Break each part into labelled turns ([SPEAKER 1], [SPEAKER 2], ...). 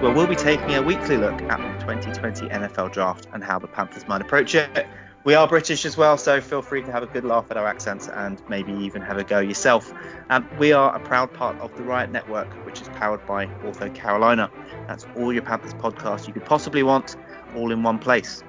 [SPEAKER 1] where we'll be taking a weekly look at the 2020 NFL Draft and how the Panthers might approach it. We are British as well, so feel free to have a good laugh at our accents and maybe even have a go yourself. Um, we are a proud part of the Riot Network, which is powered by Ortho Carolina. That's all your Panthers podcasts you could possibly want, all in one place.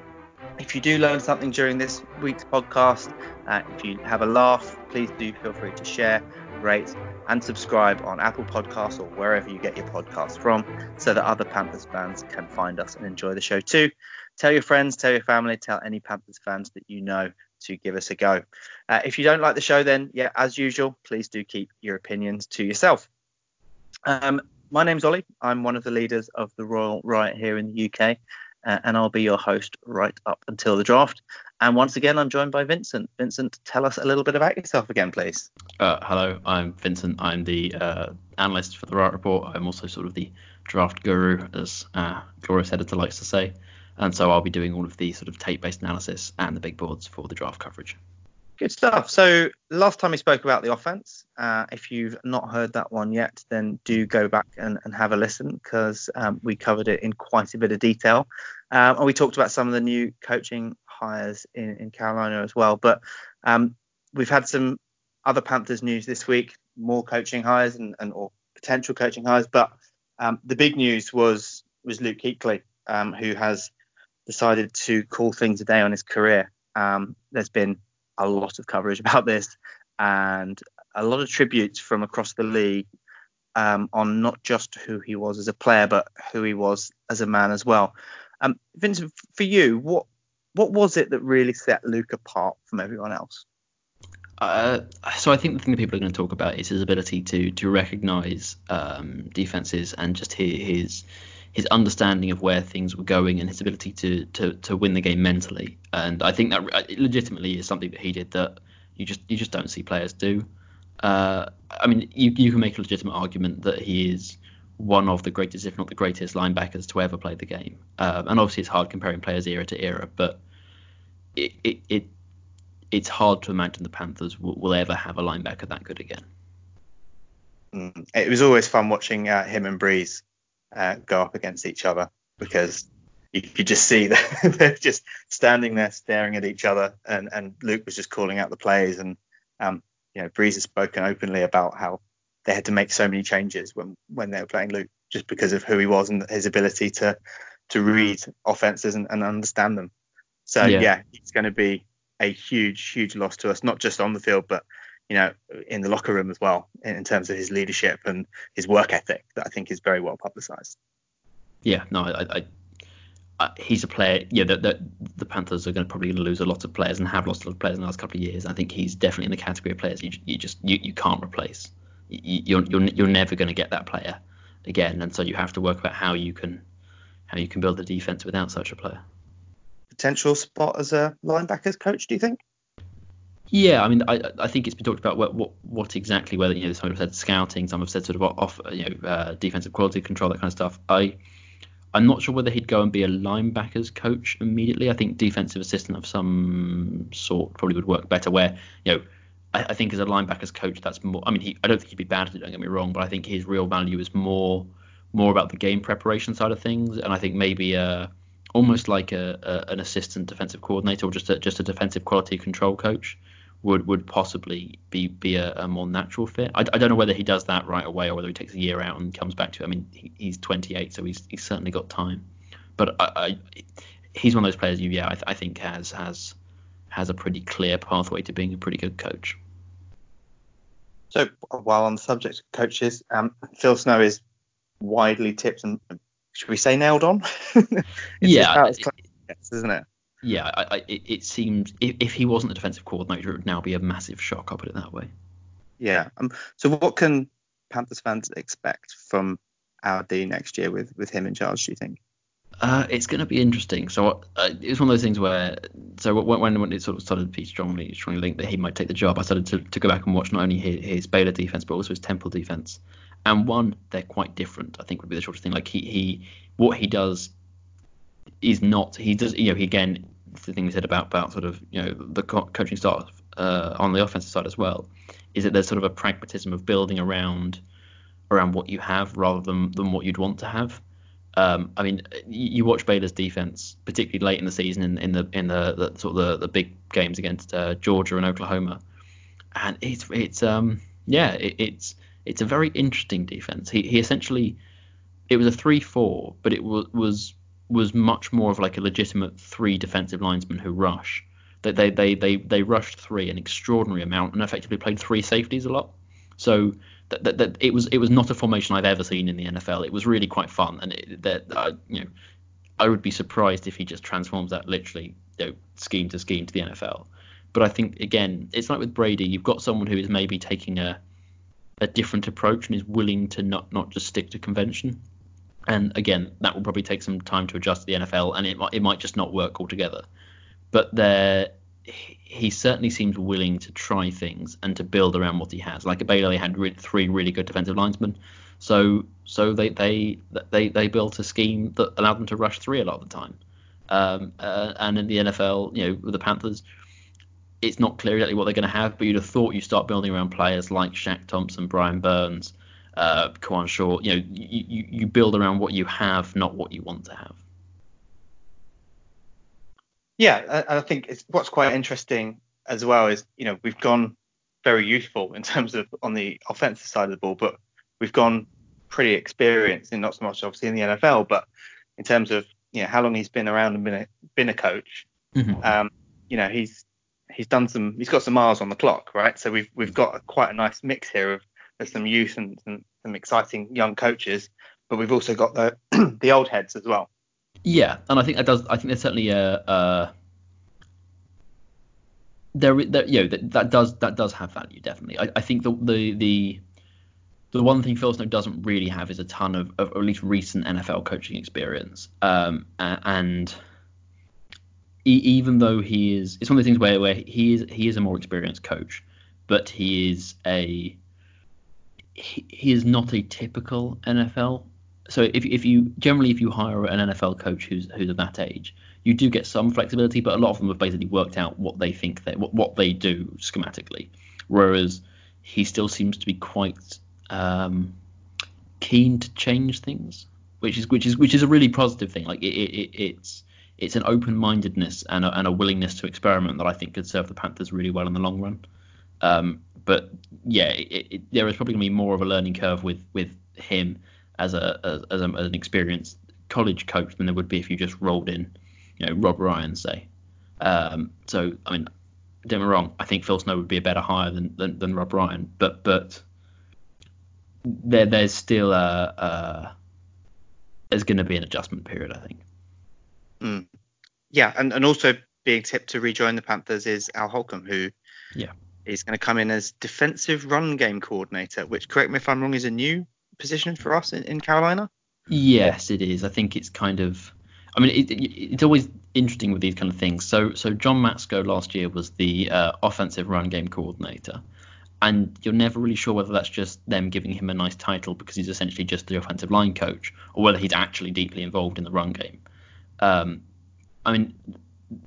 [SPEAKER 1] If you do learn something during this week's podcast, uh, if you have a laugh, please do feel free to share, rate, and subscribe on Apple Podcasts or wherever you get your podcasts from so that other Panthers fans can find us and enjoy the show too. Tell your friends, tell your family, tell any Panthers fans that you know to give us a go. Uh, if you don't like the show, then, yeah, as usual, please do keep your opinions to yourself. Um, my name's Ollie. I'm one of the leaders of the Roaring Riot here in the UK, uh, and I'll be your host right up until the draft. And once again, I'm joined by Vincent. Vincent, tell us a little bit about yourself again, please.
[SPEAKER 2] Uh, hello, I'm Vincent. I'm the uh, analyst for the Riot Report. I'm also sort of the draft guru, as uh, Glorious Editor likes to say. And so I'll be doing all of the sort of tape-based analysis and the big boards for the draft coverage.
[SPEAKER 1] Good stuff. So last time we spoke about the offense, uh, if you've not heard that one yet, then do go back and, and have a listen because um, we covered it in quite a bit of detail. Um, and we talked about some of the new coaching hires in, in Carolina as well. But um, we've had some other Panthers news this week, more coaching hires and, and or potential coaching hires. But um, the big news was was Luke Kuechly, um, who has decided to call things a day on his career. Um, there's been a lot of coverage about this and a lot of tributes from across the league um, on not just who he was as a player, but who he was as a man as well. Um, Vincent, for you, what what was it that really set Luke apart from everyone else?
[SPEAKER 2] Uh, so I think the thing that people are going to talk about is his ability to to recognise um, defenses and just his, his understanding of where things were going and his ability to to to win the game mentally. And I think that uh, legitimately is something that he did that you just you just don't see players do. Uh, I mean, you you can make a legitimate argument that he is one of the greatest, if not the greatest, linebackers to ever play the game. Um, and obviously, it's hard comparing players era to era, but it it, it it's hard to imagine the Panthers will, will, ever have a linebacker that good again.
[SPEAKER 1] Mm. It was always fun watching uh, him and Brees uh, go up against each other because you could just see that they're just standing there staring at each other, and, and Luke was just calling out the plays, and um, you know Brees has spoken openly about how they had to make so many changes when when they were playing Luke just because of who he was and his ability to to read offenses and, and understand them. So yeah, yeah he's going to be a huge huge loss to us, not just on the field, but you know, in the locker room as well, in, terms of his leadership and his work ethic that I think is very well publicised.
[SPEAKER 2] Yeah, no, I, I, I, he's a player. Yeah, the, the, the Panthers are going to probably lose a lot of players and have lost a lot of players in the last couple of years. I think he's definitely in the category of players you, you just you, you can't replace. You, you're you're you're never going to get that player again, and so you have to work about how you can how you can build a defense without such a player.
[SPEAKER 1] Potential spot as a linebackers coach, do you think?
[SPEAKER 2] Yeah, I mean, I, I think it's been talked about what, what, what exactly whether you know some have said scouting, some have said sort of off you know uh, defensive quality control that kind of stuff. I I'm not sure whether he'd go and be a linebackers coach immediately. I think defensive assistant of some sort probably would work better. Where you know I, I think as a linebackers coach that's more. I mean, he, I don't think he'd be bad at it. Don't get me wrong, but I think his real value is more more about the game preparation side of things, and I think maybe uh almost like a, a an assistant defensive coordinator or just a, just a defensive quality control coach would would possibly be be a, a more natural fit. I, I, don't know whether he does that right away or whether he takes a year out and comes back to it. I mean, he, he's 28, so he's he's certainly got time. But I, I he's one of those players you yeah I, I, think has has has a pretty clear pathway to being a pretty good coach.
[SPEAKER 1] So while on the subject of coaches, um, Phil Snow is widely tipped and should we say nailed on?
[SPEAKER 2] yeah, it,
[SPEAKER 1] isn't it?
[SPEAKER 2] yeah, I, I, it, it, seems if, if, he wasn't a defensive coordinator, it would now be a massive shock. I'll put it that way.
[SPEAKER 1] Yeah. Um, so what can Panthers fans expect from our D next year with with him in charge? Do you think?
[SPEAKER 2] Uh, it's going to be interesting. So uh, it was one of those things where, so when, when it sort of started to be strongly strongly linked that he might take the job, I started to, to go back and watch not only his, his Baylor defense but also his Temple defense. And one, they're quite different. I think would be the shortest thing. Like he he what he does is not he does you know he again the thing we said about about sort of you know the co- coaching staff uh, on the offensive side as well is that there's sort of a pragmatism of building around around what you have rather than than what you'd want to have Um, I mean, you, watch Baylor's defense, particularly late in the season in, in the in the, the sort of the, the big games against uh, Georgia and Oklahoma, and it's it's um yeah it, it's it's a very interesting defense. He he essentially it was a three four, but it was was was much more of like a legitimate three defensive linesmen who rush. That they, they they they rushed three an extraordinary amount and effectively played three safeties a lot. So that, that, that it was it was not a formation I've ever seen in the NFL. It was really quite fun, and it, that uh, you know I would be surprised if he just transforms that literally you know, scheme to scheme to the NFL. But I think again, it's like with Brady, you've got someone who is maybe taking a a different approach and is willing to not not just stick to convention. And again, that will probably take some time to adjust to the NFL, and it might it might just not work altogether. But there, he certainly seems willing to try things and to build around what he has. Like at Baylor, they had re- three really good defensive linemen, so so they they they they built a scheme that allowed them to rush three a lot of the time. Um, uh, and in the NFL, you know, with the Panthers, it's not clear exactly what they're going to have, but you'd have thought you start building around players like Shaq Thompson, Brian Burns, uh, Kawann Short. You know, you, you build around what you have, not what you want to have.
[SPEAKER 1] Yeah, I, I think it's what's quite interesting as well is you know we've gone very youthful in terms of on the offensive side of the ball, but we've gone pretty experienced in not so much obviously in the NFL, but in terms of you know how long he's been around and been a, been a coach. Mm-hmm. Um, you know he's he's done some he's got some miles on the clock, right? So we've we've got a, quite a nice mix here of there's some youth and some, some exciting young coaches, but we've also got the the old heads as well.
[SPEAKER 2] Yeah, and I think that does. I think there's certainly a. a there, there, you know, that, that does that does have value definitely. I, I think the the the the one thing Phil Snow doesn't really have is a ton of, of at least recent NFL coaching experience. Um, and even though he is, it's one of the things where, where he is he is a more experienced coach, but he is a he, he is not a typical NFL. So if if you generally if you hire an NFL coach who's who's of that age, you do get some flexibility, but a lot of them have basically worked out what they think they what, what they do schematically, whereas he still seems to be quite um, keen to change things, which is which is which is a really positive thing. Like it, it, it's it's an open-mindedness and a, and a willingness to experiment that I think could serve the Panthers really well in the long run. Um, but yeah, it, it, there is probably going to be more of a learning curve with with him as a as, a, as an experienced college coach than there would be if you just rolled in, you know, Rob Ryan say. Um, so I mean, don't get me wrong, I think Phil Snow would be a better hire than than, than Rob Ryan, but but there there's still a, a there's going to be an adjustment period, I think.
[SPEAKER 1] Mm. Yeah, and, and also being tipped to rejoin the Panthers is Al Holcomb, who
[SPEAKER 2] yeah
[SPEAKER 1] is going to come in as defensive run game coordinator, which correct me if I'm wrong is a new position for us in, in Carolina.
[SPEAKER 2] Yes, it is. I think it's kind of. I mean, it, it, it's always interesting with these kind of things. So, so John Matsko last year was the uh, offensive run game coordinator, and you're never really sure whether that's just them giving him a nice title because he's essentially just the offensive line coach, or whether he's actually deeply involved in the run game. Um, I mean,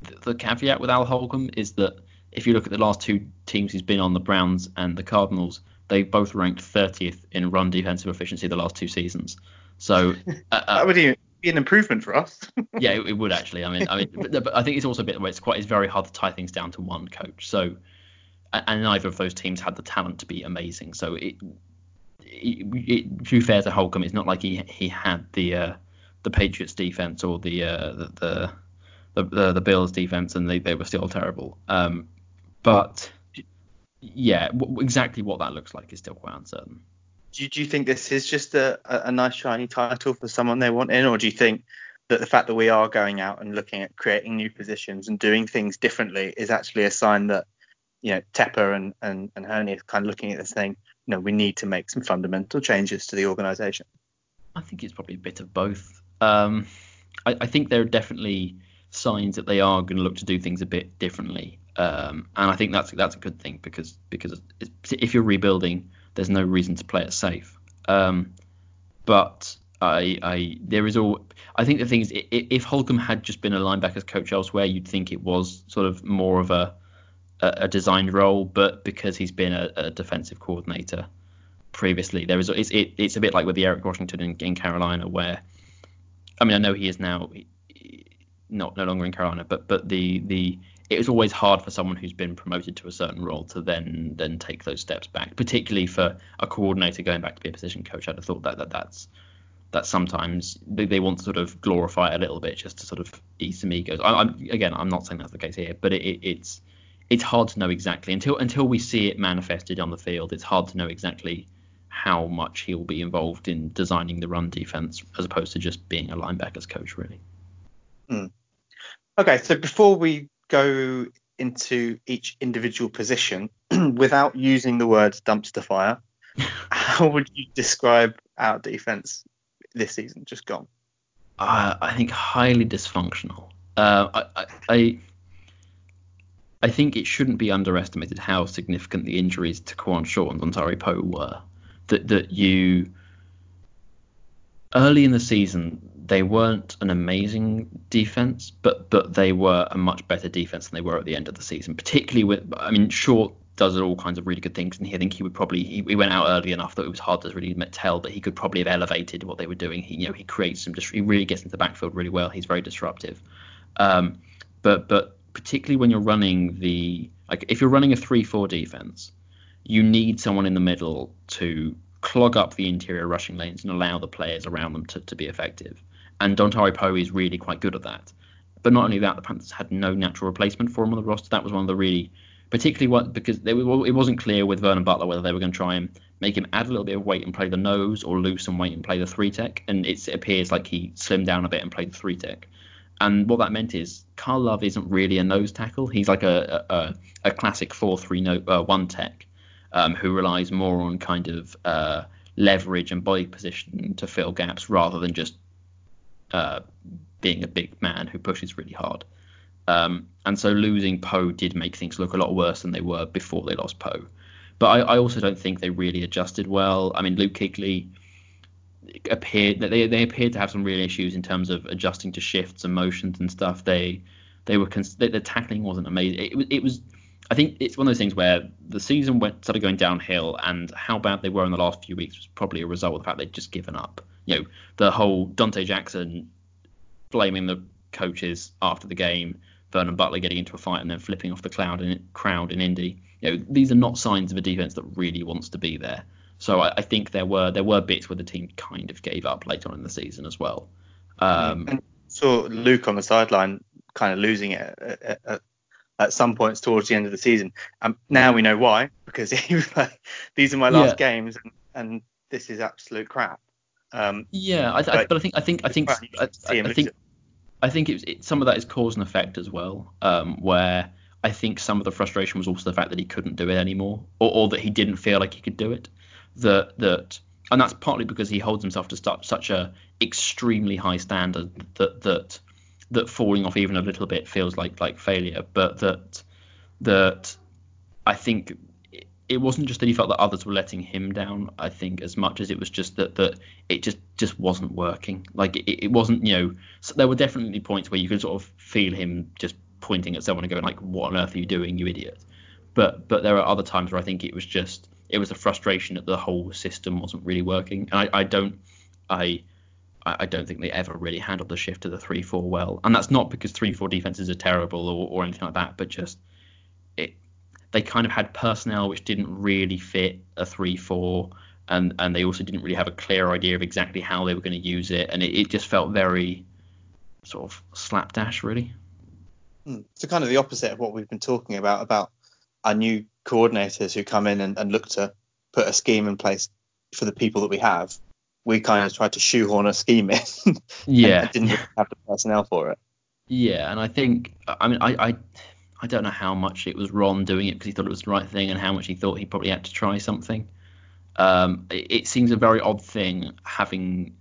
[SPEAKER 2] the, the caveat with Al Holcomb is that if you look at the last two teams he's been on, the Browns and the Cardinals, they both ranked 30th in run defensive efficiency the last two seasons. So
[SPEAKER 1] uh, uh, that would be an improvement for us.
[SPEAKER 2] yeah, it, it, would actually. I mean, I mean, but, but, I think it's also a bit where it's quite it's very hard to tie things down to one coach. So, and neither of those teams had the talent to be amazing. So it, it, it to be fair to Holcomb, it's not like he he had the uh, the Patriots defense or the uh, the, the, the the Bills defense, and they, they were still terrible. Um, but yeah, w- exactly what that looks like is still quite uncertain.
[SPEAKER 1] Do you, do you think this is just a, a, nice shiny title for someone they want in, or do you think that the fact that we are going out and looking at creating new positions and doing things differently is actually a sign that you know Tepper and and and Hurney is kind of looking at this saying, you know, we need to make some fundamental changes to the organisation.
[SPEAKER 2] I think it's probably a bit of both. Um, I, I, think there are definitely signs that they are going to look to do things a bit differently, um, and I think that's that's a good thing because because if you're rebuilding, there's no reason to play it safe. Um, but I, I there is all I think the thing is if Holcomb had just been a linebackers coach elsewhere, you'd think it was sort of more of a a, a designed role, but because he's been a, a defensive coordinator previously, there is it's it, it's a bit like with the Eric Washington in, in Carolina where I mean, I know he is now not no longer in Carolina, but but the the it was always hard for someone who's been promoted to a certain role to then then take those steps back, particularly for a coordinator going back to be a position coach. I'd have thought that, that that's that sometimes they, they want to sort of glorify it a little bit just to sort of ease some egos. I, am again, I'm not saying that's the case here, but it, it, it's it's hard to know exactly until until we see it manifested on the field. It's hard to know exactly how much he will be involved in designing the run defense as opposed to just being a linebackers coach, really.
[SPEAKER 1] Mm. Okay, so before we go into each individual position without using the words dumpster fire, how would you describe our defense this season just gone?
[SPEAKER 2] Uh, I think highly dysfunctional. Uh, I, I, I think it shouldn't be underestimated how significant the injuries to Kawann Short and Dontari Poe were. That that you early in the season they weren't an amazing defense, but but they were a much better defense than they were at the end of the season. Particularly with, I mean, Short does all kinds of really good things, and he, I think he would probably he, he, went out early enough that it was hard to really tell, but he could probably have elevated what they were doing. He you know he creates some he really gets into the backfield really well. He's very disruptive, um, but but particularly when you're running the like if you're running a three four defense, you need someone in the middle to clog up the interior rushing lanes and allow the players around them to, to be effective. And Dontari Poe is really quite good at that. But not only that, the Panthers had no natural replacement for him on the roster. That was one of the really particularly what because they, it wasn't clear with Vernon Butler whether they were going to try and make him add a little bit of weight and play the nose or lose some weight and play the three tech. And it appears like he slimmed down a bit and played the three tech. And what that meant is Kyle Love isn't really a nose tackle. He's like a a, a classic four three no uh, one tech um, who relies more on kind of uh, leverage and body position to fill gaps rather than just uh, being a big man who pushes really hard. Um, and so losing Poe did make things look a lot worse than they were before they lost Poe. But I, I also don't think they really adjusted well. I mean, Luke Kuechly appeared that they they appeared to have some real issues in terms of adjusting to shifts and motions and stuff. They they were cons- the tackling wasn't amazing. It was it was I think it's one of those things where the season went started going downhill, and how bad they were in the last few weeks was probably a result of the fact they'd just given up. You know, the whole Donte Jackson blaming the coaches after the game Vernon Butler getting into a fight and then flipping off the cloud in, crowd in Indy. You know, these are not signs of a defense that really wants to be there. So I, I, think there were there were bits where the team kind of gave up later on in the season as well. Um,
[SPEAKER 1] and saw Luke on the sideline kind of losing it at, at, at, some points towards the end of the season. Um, now we know why because he was like, "These are my last yeah. games, and, and, this is absolute crap." Um,
[SPEAKER 2] yeah, I, but, but, I think I think I think I, I think I think it, it, some of that is cause and effect as well, um, where I think some of the frustration was also the fact that he couldn't do it anymore, or, or that he didn't feel like he could do it. That that, and that's partly because he holds himself to such, such a extremely high standard that that that falling off even a little bit feels like like failure. But that that I think it wasn't just that he felt that others were letting him down. I think as much as it was just that that it just just wasn't working. Like it, it wasn't, you know, so there were definitely points where you could sort of feel him just pointing at someone and going like, "What on earth are you doing, you idiot?" But but there are other times where I think it was just it was a frustration that the whole system wasn't really working. And I, I don't I I don't think they ever really handled the shift to the three four well. And that's not because three four defenses are terrible or, or anything like that, but just they kind of had personnel which didn't really fit a 3-4 and and they also didn't really have a clear idea of exactly how they were going to use it and it, it just felt very sort of slapdash really.
[SPEAKER 1] Hmm. so kind of the opposite of what we've been talking about about our new coordinators who come in and, and look to put a scheme in place for the people that we have. We kind of tried to shoehorn a scheme in
[SPEAKER 2] yeah.
[SPEAKER 1] and didn't have the personnel for it.
[SPEAKER 2] Yeah and i think i mean i i I don't know how much it was Ron doing it because he thought it was the right thing, and how much he thought he probably had to try something. Um, it, it, seems a very odd thing having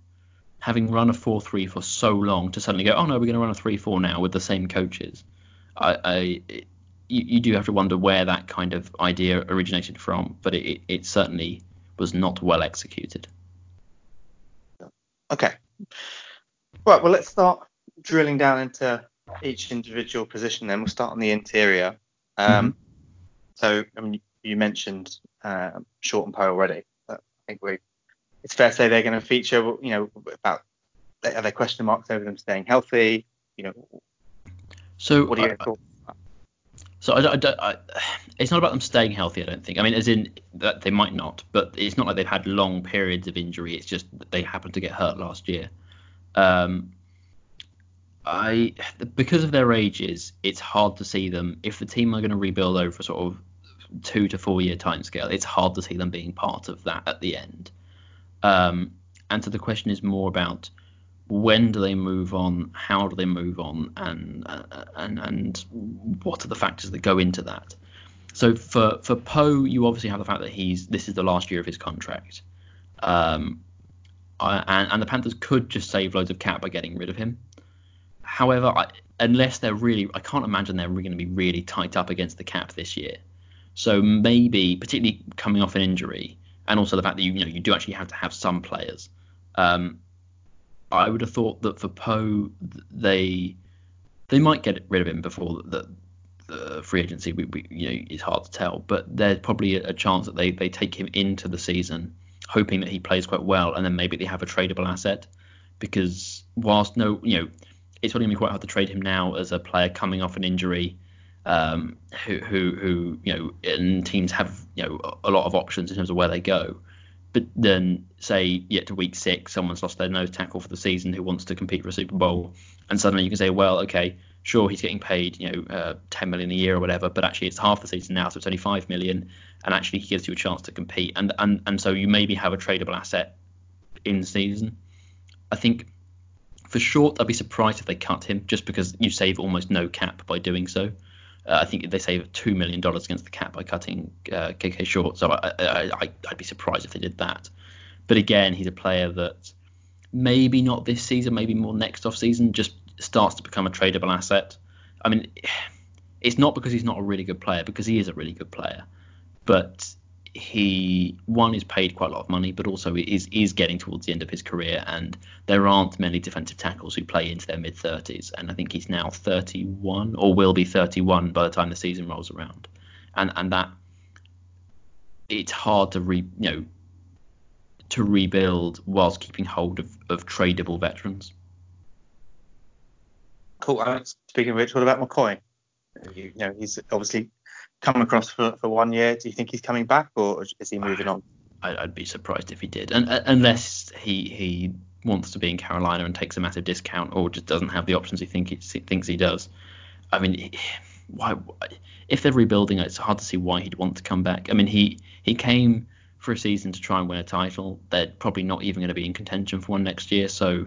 [SPEAKER 2] having run a four three for so long to suddenly go, oh no, we're going to run a three four now with the same coaches. I, I it, you, you, do have to wonder where that kind of idea originated from, but it, it certainly was not well executed.
[SPEAKER 1] Okay. Right. Well, let's start drilling down into each individual position then. We'll start on the interior. Um, mm-hmm. So, I mean, you mentioned uh, Short and Poe already. I think we it's fair to say they're going to feature, you know, about are there question marks over them staying healthy? You know,
[SPEAKER 2] So
[SPEAKER 1] what do you
[SPEAKER 2] I-
[SPEAKER 1] thought?
[SPEAKER 2] So I, don't- I, don't- I, it's not about them staying healthy. I don't think. I mean, as in that they might not, but it's not like they've had long periods of injury. It's just that they happened to get hurt last year. Um, I because of their ages, it's hard to see them if the team are going to rebuild over a sort of two to four year timescale. It's hard to see them being part of that at the end. Um, and so the question is more about when do they move on, how do they move on, and uh, and and what are the factors that go into that. So for for Poe, you obviously have the fact that he's this is the last year of his contract, um, and and the Panthers could just save loads of cap by getting rid of him. However, I, unless they're really, I can't imagine they're going to be really tight up against the cap this year. So maybe, particularly coming off an injury, and also the fact that you, you know you do actually have to have some players. Um, I would have thought that for Poe, they they might get rid of him before the, the free agency. We, we, you know, it's hard to tell, but there's probably a chance that they they take him into the season, hoping that he plays quite well, and then maybe they have a tradable asset. Because whilst no, you know, it's probably gonna be quite hard to trade him now as a player coming off an injury. Um, who, who, who, you know, and teams have, you know, a lot of options in terms of where they go but then say yet to week six, someone's lost their nose tackle for the season who wants to compete for a Super Bowl, and suddenly you can say, well, okay, sure, he's getting paid, you know, uh, 10 million a year or whatever, but actually it's half the season now, so it's only 5 million, and actually he gives you a chance to compete, and and and so you maybe have a tradable asset in season. I think for short, I'd be surprised if they cut him, just because you save almost no cap by doing so. Uh, I think they save two million dollars against the cap by cutting uh, KK short. So I, I, I'd be surprised if they did that. But again, he's a player that maybe not this season, maybe more next off season, just starts to become a tradable asset. I mean, it's not because he's not a really good player, because he is a really good player. But he one is paid quite a lot of money, but also is is getting towards the end of his career, and there aren't many defensive tackles who play into their mid 30s, and I think he's now 31 or will be 31 by the time the season rolls around, and and that it's hard to re you know to rebuild whilst keeping hold of, of tradable veterans.
[SPEAKER 1] Cool. Speaking of which, what about McCoy? You know, he's obviously come across for, for one year. Do you think he's coming back, or is he moving on?
[SPEAKER 2] I'd be surprised if he did, and, uh, unless he he wants to be in Carolina and takes a massive discount, or just doesn't have the options he think he thinks he does. I mean, why? If they're rebuilding, it's hard to see why he'd want to come back. I mean, he he came for a season to try and win a title. They're probably not even going to be in contention for one next year, so.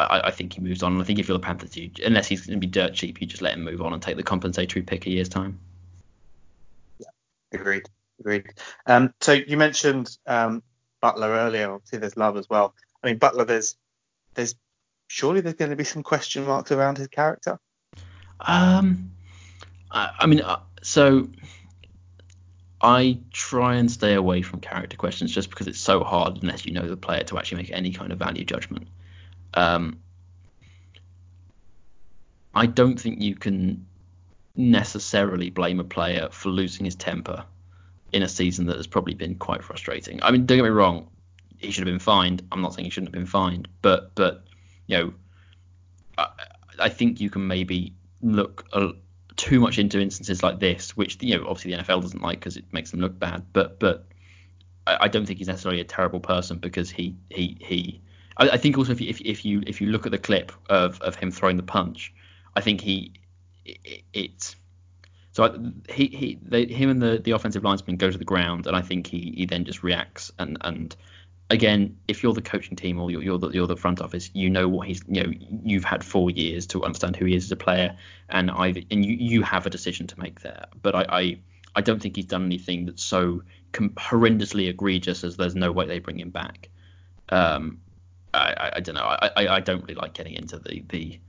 [SPEAKER 2] I, I think he moves on. And I think if you're the Panthers, you, unless he's going to be dirt cheap, you just let him move on and take the compensatory pick a year's time.
[SPEAKER 1] Agreed. Agreed. Um, so you mentioned um, Butler earlier. Obviously, there's love as well. I mean, Butler, there's there's surely there's going to be some question marks around his character.
[SPEAKER 2] Um, I, I mean, uh, so I try and stay away from character questions just because it's so hard unless you know the player to actually make any kind of value judgment. Um, I don't think you can necessarily blame a player for losing his temper in a season that has probably been quite frustrating. I mean, don't get me wrong, he should have been fined. I'm not saying he shouldn't have been fined, but but you know, I, I think you can maybe look a, too much into instances like this, which you know obviously the NFL doesn't like because it makes them look bad. But but I, I, don't think he's necessarily a terrible person because he he he. I, think also if you, if, if you if you look at the clip of, of him throwing the punch, I think he it, so he he they, him and the, the offensive linesman go to the ground, and I think he, he then just reacts. And, and again, if you're the coaching team or you're, you're the you're the front office, you know what he's you know you've had four years to understand who he is as a player, and I and you you have a decision to make there. But I I, I don't think he's done anything that's so com- horrendously egregious as there's no way they bring him back. Um, I, I, I don't know. I, I, I don't really like getting into the the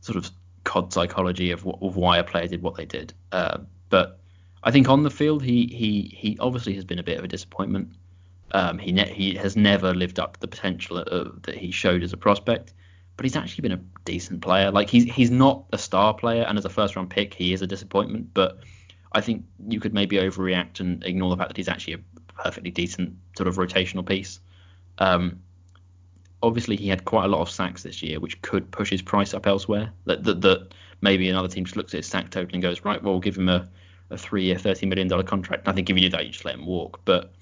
[SPEAKER 2] sort of COD psychology of, of why a player did what they did. Uh, but I think on the field, he he he obviously has been a bit of a disappointment. Um, he ne- he has never lived up to the potential that he showed as a prospect. But he's actually been a decent player. Like he's he's not a star player, and as a first round pick, he is a disappointment. But I think you could maybe overreact and ignore the fact that he's actually a perfectly decent sort of rotational piece. Um, obviously he had quite a lot of sacks this year, which could push his price up elsewhere. That that, that maybe another team just looks at his sack total and goes, right, well, we'll give him a, a three-year, thirty million dollar contract. I think if you do that, you just let him walk. But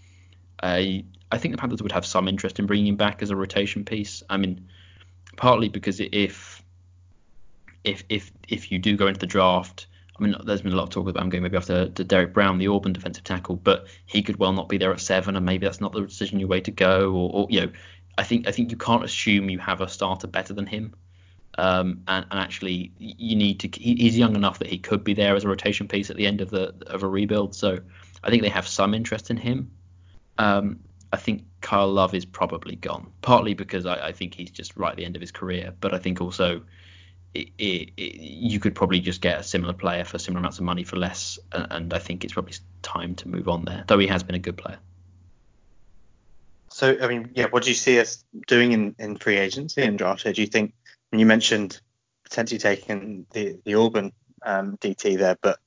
[SPEAKER 2] I I think the Panthers would have some interest in bringing him back as a rotation piece. I mean, partly because if if if if you do go into the draft. I mean, there's been a lot of talk about him going maybe after to Derrick Brown, the Auburn defensive tackle, but he could well not be there at seven, and maybe that's not the decision you way to go. Or, or you know, I think I think you can't assume you have a starter better than him. Um, and, and, actually, you need to. He, he's young enough that he could be there as a rotation piece at the end of the of a rebuild. So I think they have some interest in him. Um, I think Kyle Love is probably gone, partly because I, I, think he's just right at the end of his career, but I think also it, it, it, you could probably just get a similar player for similar amounts of money for less, and, and I think it's probably time to move on there, though he has been a good player.
[SPEAKER 1] So, I mean, yeah, what do you see us doing in, in free agency and draft? Do you think, you mentioned potentially taking the, the Auburn um, DT there, but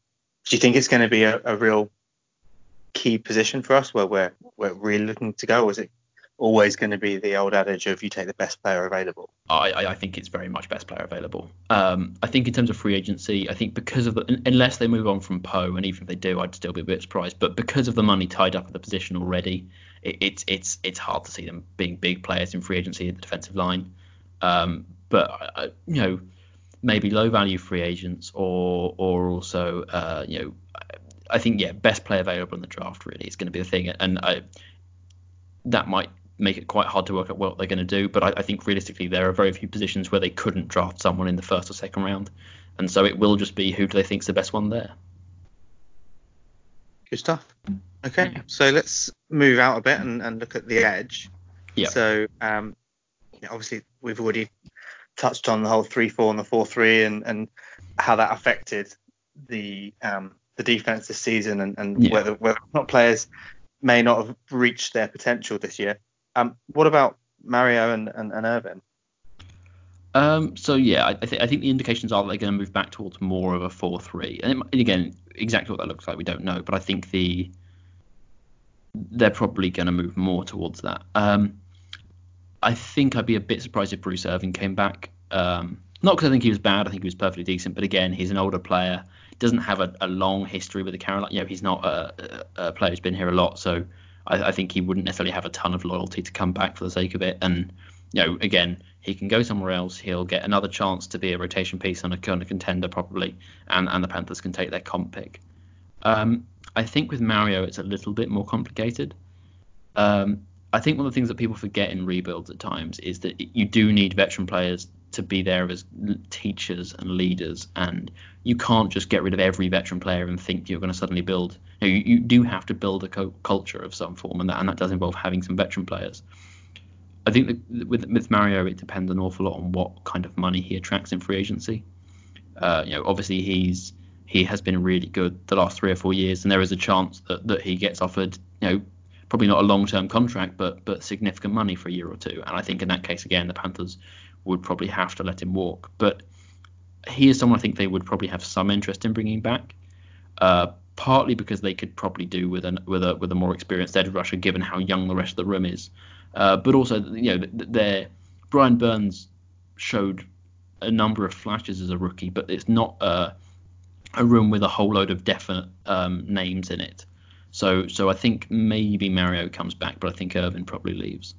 [SPEAKER 1] do you think it's going to be a, a, real key position for us where we're, we're really looking to go? Or is it always going to be the old adage of you take the best player available?
[SPEAKER 2] I, I think it's very much best player available. Um, I think in terms of free agency, I think because of the, unless they move on from Poe, and even if they do, I'd still be a bit surprised. But because of the money tied up at the position already, it, it's it's it's hard to see them being big players in free agency at the defensive line. Um, but uh, you know, maybe low value free agents or or also uh, you know, I think yeah, best player available in the draft really is going to be the thing, and I, that might make it quite hard to work out what they're going to do. But I, I, think realistically, there are very few positions where they couldn't draft someone in the first or second round, and so it will just be who do they think is the best one there.
[SPEAKER 1] Good stuff. Okay, yeah. so let's move out a bit and, and look at the edge.
[SPEAKER 2] Yeah.
[SPEAKER 1] So um, obviously we've already touched on the whole three four and the four three and and how that affected the um the defense this season and, and yeah. whether whether not players may not have reached their potential this year. Um, what about Mario and, and, and Irvin?
[SPEAKER 2] Um, so yeah, I, I think the indications are that they're going to move back towards more of a four-three. And it, again, exactly what that looks like, we don't know. But I think the they're probably going to move more towards that. Um, I think I'd be a bit surprised if Bruce Irvin came back. Um, not because I think he was bad. I think he was perfectly decent. But again, he's an older player. Doesn't have a, a long history with the Carolina. You know, he's not a, a, player who's been here a lot. So I, I, think he wouldn't necessarily have a ton of loyalty to come back for the sake of it. And you know, again, he can go somewhere else. He'll get another chance to be a rotation piece on a kind of contender probably, and and the Panthers can take their comp pick. Um, I think with Mario, it's a little bit more complicated. Um, I think one of the things that people forget in rebuilds at times is that you do need veteran players to be there as teachers and leaders, and you can't just get rid of every veteran player and think you're going to suddenly build. You, know, you, you, do have to build a co- culture of some form, and that, and that does involve having some veteran players. I think that with with Mario, it depends an awful lot on what kind of money he attracts in free agency. Uh, you know, obviously he's he has been really good the last three or four years, and there is a chance that, that he gets offered, you know, probably not a long-term contract, but but significant money for a year or two. And I think in that case, again, the Panthers would probably have to let him walk. But he is someone I think they would probably have some interest in bringing back, uh, partly because they could probably do with an with a with a more experienced edge rusher, given how young the rest of the room is. Uh, but also, you know, their Brian Burns showed a number of flashes as a rookie, but it's not. Uh, a room with a whole load of definite um, names in it. So so I think maybe Mario comes back, but I think Irvin probably leaves.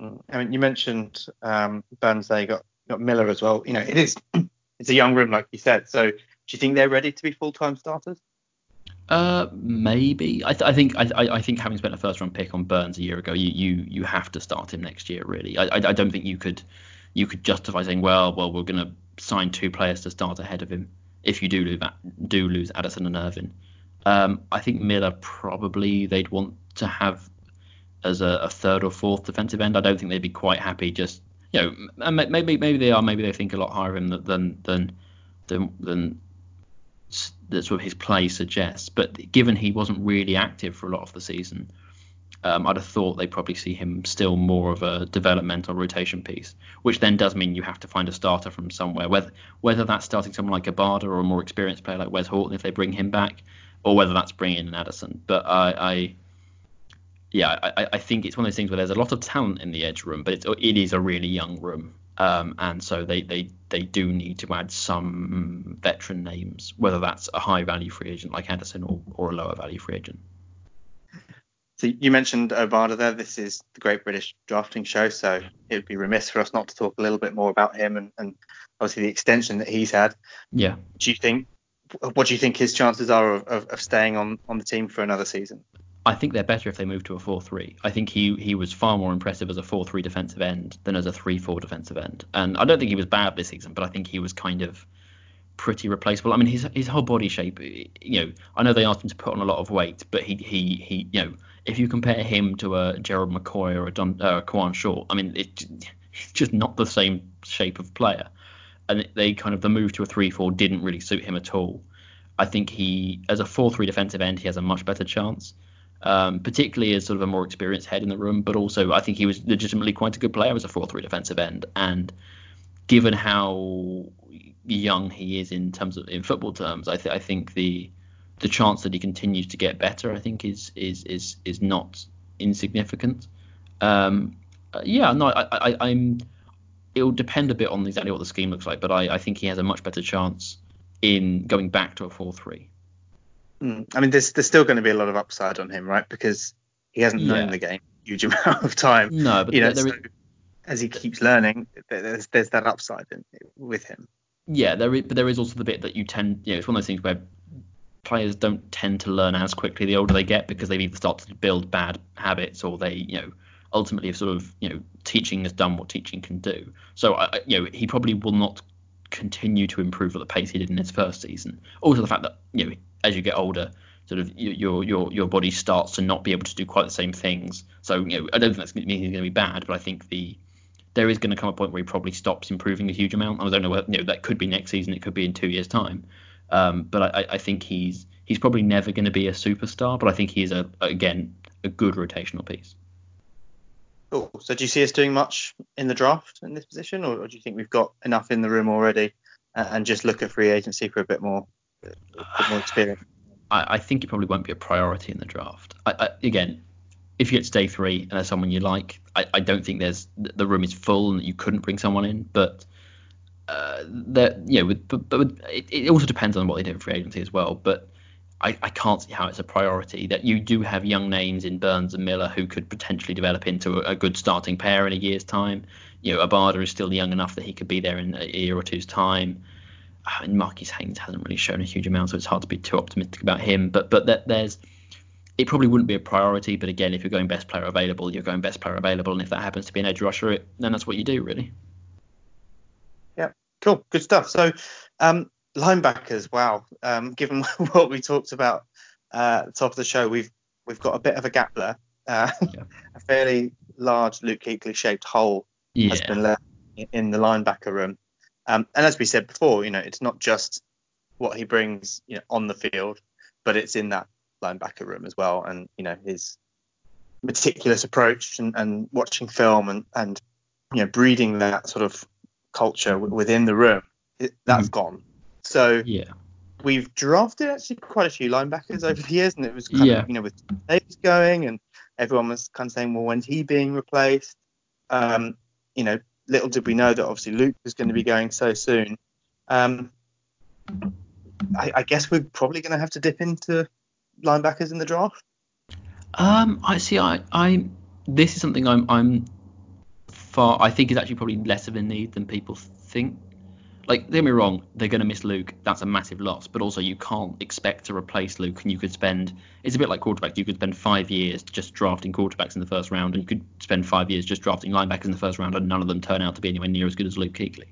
[SPEAKER 1] Mm. I mean, you mentioned um, Burns They got got Miller as well. You know, it is it's a young room, like you said. So do you think they're ready to be full time starters?
[SPEAKER 2] Uh, maybe. I, th- I think I, I think having spent a first round pick on Burns a year ago, you you you have to start him next year. Really, I I, I don't think you could you could justify saying, well, well, we're going to sign two players to start ahead of him if you do lose do lose Addison and Irvin. Um, I think Miller probably they'd want to have as a, a, third or fourth defensive end. I don't think they'd be quite happy just you know maybe maybe they are maybe they think a lot higher than than than than that sort of his play suggests. But given he wasn't really active for a lot of the season, um, I'd have thought they probably see him still more of a developmental rotation piece, which then does mean you have to find a starter from somewhere. Whether whether that's starting someone like Obada or a more experienced player like Wes Horton if they bring him back, or whether that's bringing in Addison. But I, I yeah, I, I think it's one of those things where there's a lot of talent in the edge room, but it's, it is a really young room. Um, and so they, they, they do need to add some veteran names, whether that's a high value free agent like Anderson or, or a lower value free agent.
[SPEAKER 1] So you mentioned Obada there. This is the Great British Drafting Show, so it would be remiss for us not to talk a little bit more about him and, and obviously the extension that he's had.
[SPEAKER 2] Yeah.
[SPEAKER 1] Do you think? What do you think his chances are of, of, of staying on, on the team for another season?
[SPEAKER 2] I think they're better if they move to a 4-3. I think he he was far more impressive as a 4-3 defensive end than as a 3-4 defensive end. And I don't think he was bad this season, but I think he was kind of pretty replaceable. I mean, his his whole body shape, you know, I know they asked him to put on a lot of weight, but he he he, you know, if you compare him to a Gerald McCoy or a Don uh, Kawann Short, I mean, it, he's just not the same shape of player. And they kind of the move to a 3-4 didn't really suit him at all. I think he, as a 4-3 defensive end, he has a much better chance um, particularly as sort of a more experienced head in the room. But also, I think he was legitimately quite a good player as a 4 3 defensive end. And given how young he is in terms of in football terms, I, th- I think the the chance that he continues to get better, I think, is is is is not insignificant. Um, yeah, no, I, I, I'm. It will depend a bit on exactly what the scheme looks like, but I, I think he has a much better chance in going back to a four-three.
[SPEAKER 1] Mm. I mean, there's there's still going to be a lot of upside on him, right? Because he hasn't yeah. known the game a huge amount of time.
[SPEAKER 2] No, but you know, there, there so
[SPEAKER 1] is, as he keeps learning, there's there's that upside in, with him.
[SPEAKER 2] Yeah, there is, but there is also the bit that you tend, you know, it's one of those things where players don't tend to learn as quickly the older they get because they've either started to build bad habits or they, you know, ultimately have sort of, you know, teaching has done what teaching can do. So, I, you know, he probably will not continue to improve at the pace he did in his first season. Also, the fact that, you know, as you get older, sort of your your your body starts to not be able to do quite the same things. So you know, I don't think that's he's going to be bad, but I think the there is going to come a point where he probably stops improving a huge amount. I don't know whether you know that could be next season, it could be in two years' time. Um, but I, I think he's he's probably never going to be a superstar, but I think he's a again a good rotational piece.
[SPEAKER 1] Cool. So do you see us doing much in the draft in this position, or, or do you think we've got enough in the room already, and, and just look at free agency for a bit more, a bit more experience?
[SPEAKER 2] I, think it probably won't be a priority in the draft. I, I, again, if you get to day three and there's someone you like, I, don't think there's the room is full and you couldn't bring someone in. But uh, that you know, with, but, but it, it, also depends on what they do in free agency as well. But I, I can't see how it's a priority that you do have young names in Burns and Miller who could potentially develop into a, a good starting pair in a year's time. You know, Obada is still young enough that he could be there in a year or two's time. I mean, Marquis Haynes hasn't really shown a huge amount, so it's hard to be too optimistic about him. But but that there's it probably wouldn't be a priority. But again, if you're going best player available, you're going best player available, and if that happens to be an edge rusher, it, then that's what you do, really.
[SPEAKER 1] Yeah, cool, good stuff. So um, linebackers, wow. Um, given what we talked about uh, at the top of the show, we've we've got a bit of a gap there. Uh, yeah. a fairly large Luke Kuechly shaped hole yeah. has been left in the linebacker room. Um, and as we said before, you know, it's not just what he brings you know, on the field, but it's in that linebacker room as well. And you know, his meticulous approach and, and watching film and, and you know breeding that sort of culture w- within the room, it, that's mm-hmm. gone. So
[SPEAKER 2] yeah,
[SPEAKER 1] we've drafted actually quite a few linebackers over the years, and it was kind yeah. of you know with Davis going, and everyone was kind of saying, well, when's he being replaced? Um, you know, little did we know that obviously Luke was going to be going so soon. Um, I, I, guess we're probably going to have to dip into linebackers in the draft.
[SPEAKER 2] Um, I see. I, I this is something I'm, I'm far. I think is actually probably less of a need than people think like don't get me wrong, they're going to miss Luke. That's a massive loss. But also, you can't expect to replace Luke, and you could spend. It's a bit like quarterbacks. You could spend five years just drafting quarterbacks in the first round, and you could spend five years just drafting linebackers in the first round, and none of them turn out to be anywhere near as good as Luke Kuechly.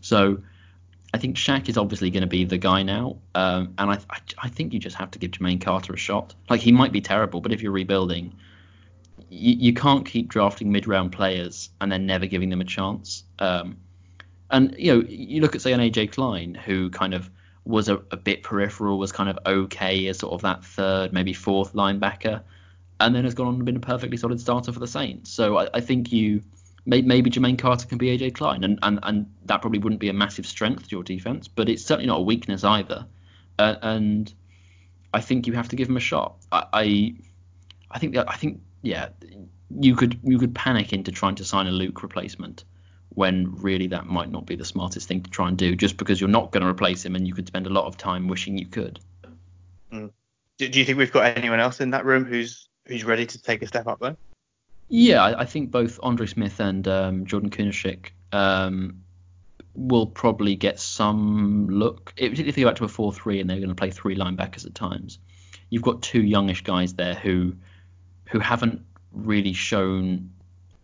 [SPEAKER 2] So, I think Shaq is obviously going to be the guy now, um, and I, I, I think you just have to give Jermaine Carter a shot. Like he might be terrible, but if you're rebuilding, you, you can't keep drafting mid-round players and then never giving them a chance. Um, and you know, you look at say an AJ Klein who kind of was a, a, bit peripheral, was kind of okay as sort of that third, maybe fourth linebacker, and then has gone on and been a perfectly solid starter for the Saints. So I, I think you maybe Jermaine Carter can be AJ Klein, and, and and that probably wouldn't be a massive strength to your defense, but it's certainly not a weakness either. Uh, and I think you have to give him a shot. I, I I think I think yeah, you could you could panic into trying to sign a Luke replacement when really that might not be the smartest thing to try and do, just because you're not going to replace him and you could spend a lot of time wishing you could.
[SPEAKER 1] Mm. Do, do, you think we've got anyone else in that room who's who's ready to take a step up then?
[SPEAKER 2] Yeah, I, I think both Andre Smith and um, Jordan Kunaszyk um, will probably get some look. If, if they go back to a 4-3 and they're going to play three linebackers at times, you've got two youngish guys there who who haven't really shown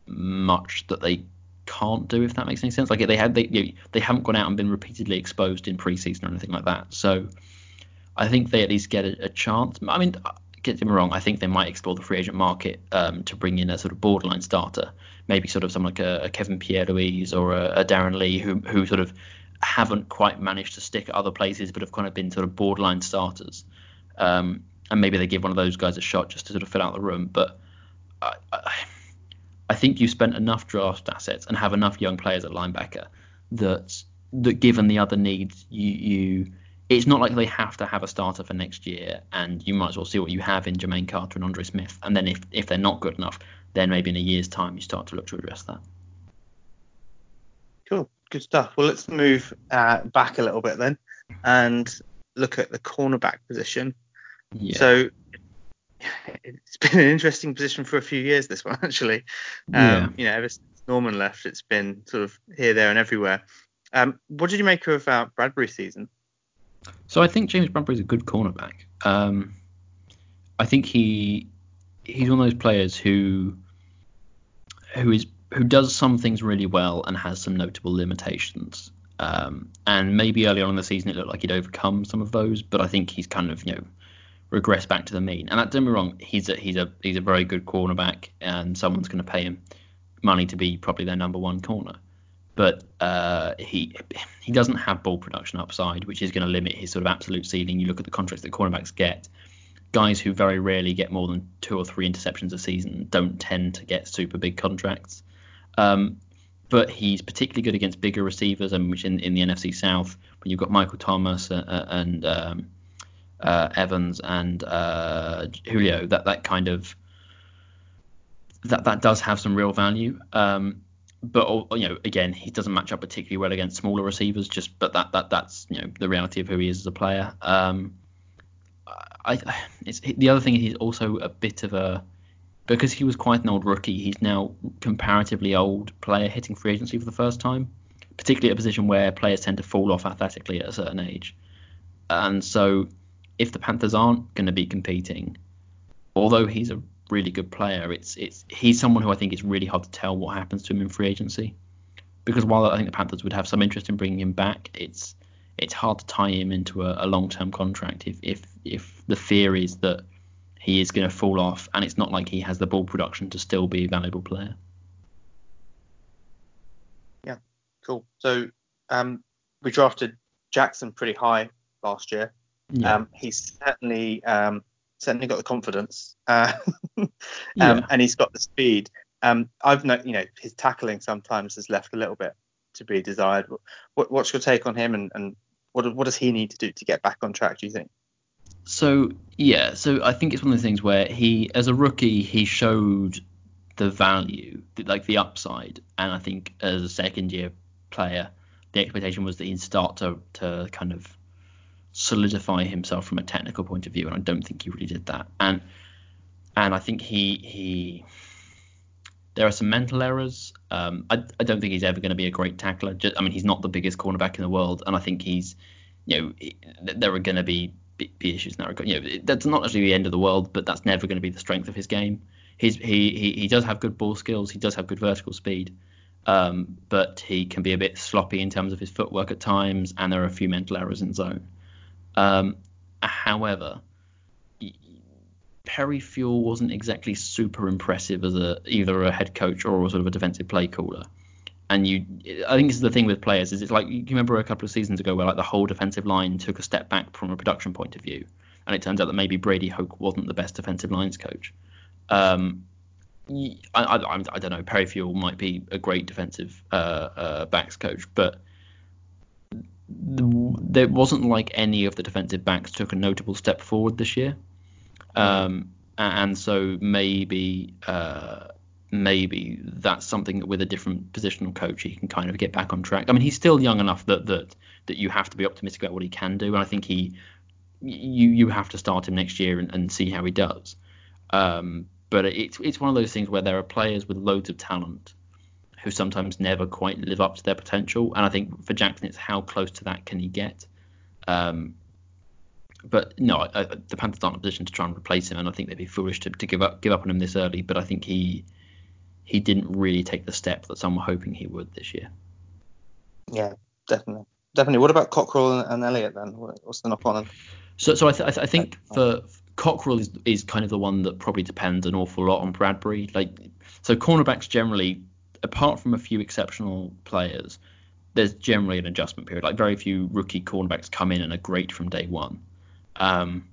[SPEAKER 2] much that they can't do if that makes any sense. Like they had they they haven't gone out and been repeatedly exposed in preseason or anything like that. So I think they at least get a, a chance. I mean, get me wrong, I think they might explore the free agent market um, to bring in a sort of borderline starter, maybe sort of someone like a, a Kevin Pierre-Louis or a, a, Darron Lee who who sort of haven't quite managed to stick at other places but have kind of been sort of borderline starters. Um, and maybe they give one of those guys a shot just to sort of fill out the room. But I, I, I think you've spent enough draft assets and have enough young players at linebacker that that given the other needs, you you it's not like they have to have a starter for next year, and you might as well see what you have in Jermaine Carter and Andre Smith, and then if if they're not good enough, then maybe in a year's time you start to look to address that.
[SPEAKER 1] Cool, good stuff. Well, let's move uh, back a little bit then, and look at the cornerback position. Yeah. So it's been an interesting position for a few years. This one actually, um, yeah. you know, ever since Norman left, it's been sort of here, there, and everywhere. Um, what did you make of uh, Bradberry's season?
[SPEAKER 2] So I think James Bradberry is a good cornerback. Um, I think he he's one of those players who who is who does some things really well and has some notable limitations. Um, and maybe early on in the season it looked like he'd overcome some of those, but I think he's kind of you know regress back to the mean. And that, don't me wrong, he's a he's a he's a very good cornerback, and someone's going to pay him money to be probably their number one corner. But uh, he he doesn't have ball production upside, which is going to limit his sort of absolute ceiling. You look at the contracts that cornerbacks get. Guys who very rarely get more than two or three interceptions a season don't tend to get super big contracts. Um, but he's particularly good against bigger receivers, and which in, in the NFC South, when you've got Michael Thomas uh, uh and um, uh, Evans and uh, Julio, that that kind of that that does have some real value. Um, but you know, again, he doesn't match up particularly well against smaller receivers. Just but that that that's you know the reality of who he is as a player. Um, I the other thing is he's also a bit of a because he was quite an old rookie. He's now comparatively old player hitting free agency for the first time, particularly at a position where players tend to fall off athletically at a certain age. And so if the Panthers aren't going to be competing, although he's a really good player, it's it's he's someone who I think it's really hard to tell what happens to him in free agency. Because while I think the Panthers would have some interest in bringing him back, it's it's hard to tie him into a, a long-term contract if if if the fear is that he is going to fall off, and it's not like he has the ball production to still be a valuable player.
[SPEAKER 1] Yeah, cool. So um, we drafted Jackson pretty high last year. Yeah. Um, he's certainly um, certainly got the confidence, uh, um, yeah. and he's got the speed. Um, I've no, you know, his tackling sometimes has left a little bit to be desired. What, what's your take on him, and, and what what does he need to do to get back on track? Do you think?
[SPEAKER 2] So yeah, so I think it's one of the things where he, as a rookie, he showed the value, like the upside, and I think as a second year player, the expectation was that he'd start to to kind of solidify himself from a technical point of view, and I don't think he really did that. And and I think he he there are some mental errors. Um, I, I don't think he's ever going to be a great tackler. Just, I mean, he's not the biggest cornerback in the world, and I think he's you know there are going to be, be issues in that regard. You know, that's not actually the end of the world, but that's never going to be the strength of his game. He's, he, he he does have good ball skills. He does have good vertical speed. Um, but he can be a bit sloppy in terms of his footwork at times, and there are a few mental errors in zone. Um, however, Perry Fewell wasn't exactly super impressive as a either a head coach or sort of a defensive play caller. And you, I think this is the thing with players is it's like you remember a couple of seasons ago where like the whole defensive line took a step back from a production point of view, and it turns out that maybe Brady Hoke wasn't the best defensive lines coach. Um, I, I, I, don't know. Perry Fewell might be a great defensive uh, uh, backs coach, but there wasn't like any of the defensive backs took a notable step forward this year. Um, and so maybe uh, maybe that's something that with a different positional coach he can kind of get back on track. I mean, he's still young enough that that that you have to be optimistic about what he can do, and I think he you you have to start him next year and, and see how he does. Um, but it's it's one of those things where there are players with loads of talent who sometimes never quite live up to their potential, and I think for Jackson it's how close to that can he get. Um, but no, I, I, the Panthers aren't in a position to try and replace him, and I think they'd be foolish to, to give up give up on him this early. But I think he he didn't really take the step that some were hoping he would this year.
[SPEAKER 1] Yeah, definitely, definitely. What about Cockrell and, and Elliott then? What's the knock on?
[SPEAKER 2] So, so I, th- I, th- I think for Cockrell is is kind of the one that probably depends an awful lot on Bradberry. Like, so cornerbacks generally, apart from a few exceptional players, there's generally an adjustment period. Like very few rookie cornerbacks come in and are great from day one. Um,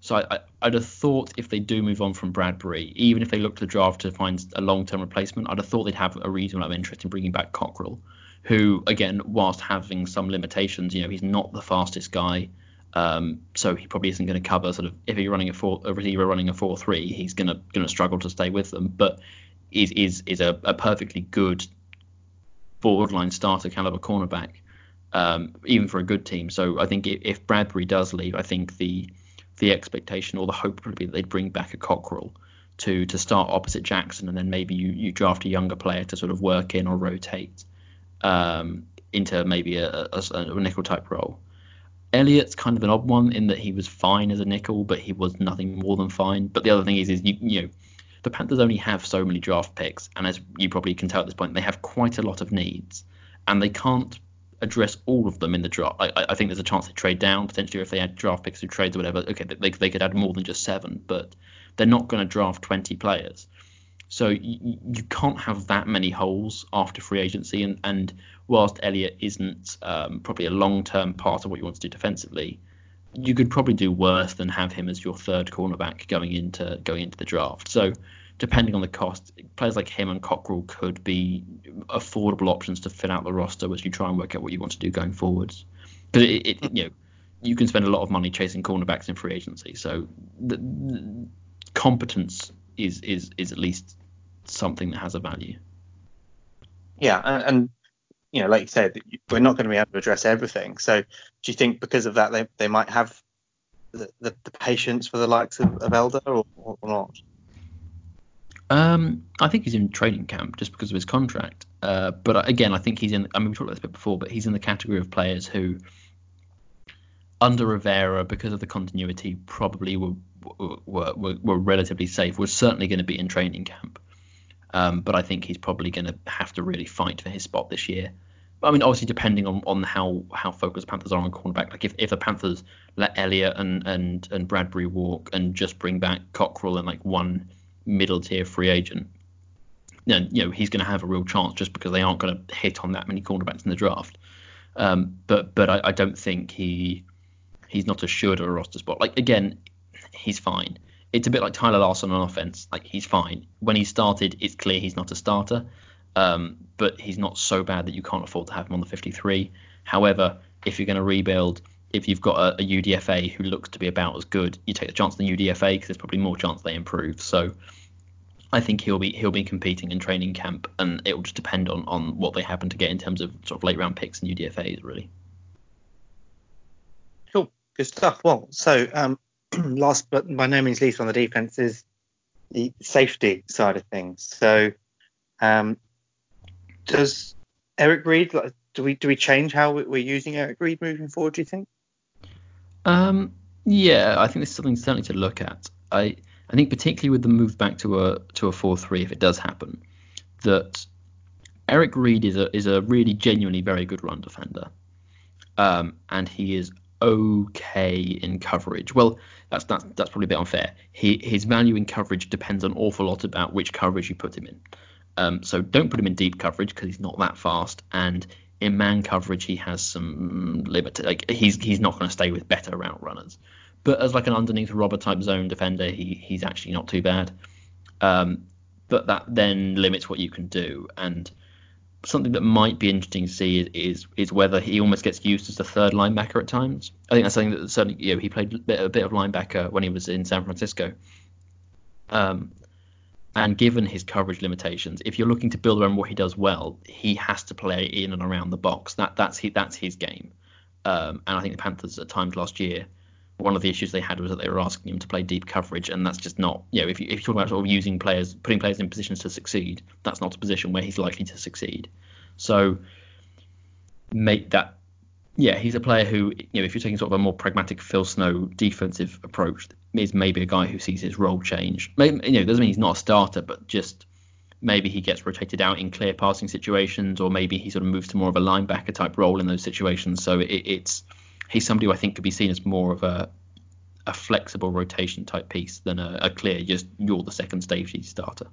[SPEAKER 2] so I, would have thought if they do move on from Bradberry, even if they look to the draft to find a long-term replacement, I'd have thought they'd have a reasonable amount of interest in bringing back Cockrell, who again, whilst having some limitations, you know, he's not the fastest guy. Um, so he probably isn't going to cover sort of if you're running a four a receiver running a four three, he's gonna gonna struggle to stay with them. But is is is a, a perfectly good borderline starter caliber cornerback, um, even for a good team. So I think if, Bradberry does leave, I think the the expectation or the hope would be that they'd bring back a Cockrell to to start opposite Jackson, and then maybe you, you draft a younger player to sort of work in or rotate um, into maybe a, a, a, nickel type role. Elliott's kind of an odd one in that he was fine as a nickel, but he was nothing more than fine. But the other thing is, is you, you know, the Panthers only have so many draft picks, and as you probably can tell at this point, they have quite a lot of needs, and they can't address all of them in the draft. I, I, think there's a chance they trade down potentially if they had draft picks who trades or whatever. Okay, they, they could add more than just seven, but they're not going to draft 20 players. So you, you can't have that many holes after free agency. And, and whilst Elliott isn't um, probably a long term part of what you want to do defensively, you could probably do worse than have him as your third cornerback going into going into the draft. So depending on the cost, players like him and Cockrell could be affordable options to fill out the roster as you try and work out what you want to do going forwards. Because it, it, you know, you can spend a lot of money chasing cornerbacks in free agency, so the, the competence is is is at least something that has a value.
[SPEAKER 1] Yeah, and, and you know, like you said, we're not going to be able to address everything. So, do you think because of that they they might have the, the, the patience for the likes of, of Elder or, or not?
[SPEAKER 2] Um, I think he's in training camp just because of his contract. Uh, but again, I think he's in. I mean, we talked about this bit before, but he's in the category of players who, under Rivera, because of the continuity, probably were were, were, were relatively safe. We're certainly going to be in training camp. Um, but I think he's probably going to have to really fight for his spot this year. I mean, obviously, depending on, on how, how focused Panthers are on cornerback. Like, if, if the Panthers let Elliott and, and, and Bradberry walk and just bring back Cockrell and like one middle tier free agent, then you know he's going to have a real chance just because they aren't going to hit on that many cornerbacks in the draft. Um, but but I, I, don't think he he's not a should or a roster spot. Like again, he's fine. It's a bit like Tyler Larsen on offense. Like he's fine. When he started, it's clear he's not a starter. Um, but he's not so bad that you can't afford to have him on the 53. However, if you're going to rebuild, if you've got a, a, UDFA who looks to be about as good, you take the chance on the UDFA because there's probably more chance they improve. So I think he'll be he'll be competing in training camp, and it will just depend on on what they happen to get in terms of sort of late round picks and UDFA's really.
[SPEAKER 1] Cool, good stuff. Well, so um, last but by no means least on the defense is the safety side of things. So um, does Eric Reid do we do we change how we're using Eric Reid moving forward? Do you think?
[SPEAKER 2] Um, yeah, I think this is something certainly to look at. I I think particularly with the move back to a to a four three, if it does happen, that Eric Reid is a is a really genuinely very good run defender, um, and he is okay in coverage. Well, that's that's that's probably a bit unfair. He his value in coverage depends an awful lot about which coverage you put him in. Um, so don't put him in deep coverage because he's not that fast, and in man coverage he has some limit. Like he's he's not going to stay with better route runners, but as like an underneath robber type zone defender, he he's actually not too bad. Um, but that then limits what you can do, and something that might be interesting to see is, is, whether he almost gets used as a third linebacker at times. I think that's something that certainly you know he played a bit, a bit of linebacker when he was in San Francisco, Um, and given his coverage limitations, if you're looking to build around what he does well, he has to play in and around the box. That that's his, that's his game. Um, and I think the Panthers at times last year, one of the issues they had was that they were asking him to play deep coverage, and that's just not. You know, if you if you talk about sort of using players, putting players in positions to succeed, that's not a position where he's likely to succeed. So make that. Yeah, he's a player who, you know, if you're taking sort of a more pragmatic Phil Snow defensive approach, is maybe a guy who sees his role change. Maybe, you know, doesn't mean he's not a starter, but just maybe he gets rotated out in clear passing situations, or maybe he sort of moves to more of a linebacker type role in those situations. So it, it's he's somebody who I think could be seen as more of a a flexible rotation type piece than a, a clear just you're the second safety starter.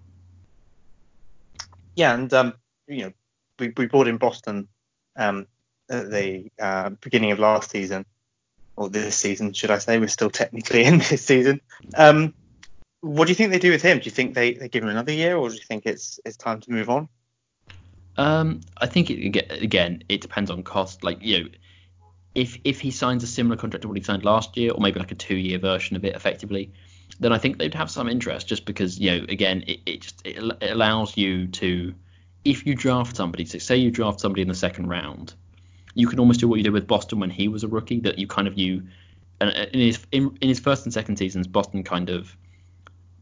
[SPEAKER 1] Yeah, and um, you know, we, we brought in Boston um, at the uh, beginning of last season, or this season, should I say? We're still technically in this season. Um, what do you think they do with him? Do you think they, they give him another year, or do you think it's it's time to move on?
[SPEAKER 2] Um, I think it, again, it depends on cost. Like you know, if if he signs a similar contract to what he signed last year, or maybe like a two-year version of it, effectively, then I think they'd have some interest. Just because you know, again, it, it just it, it allows you to, if you draft somebody, so say you draft somebody in the second round, you can almost do what you did with Boston when he was a rookie. That you kind of you, in his in, in his first and second seasons, Boston kind of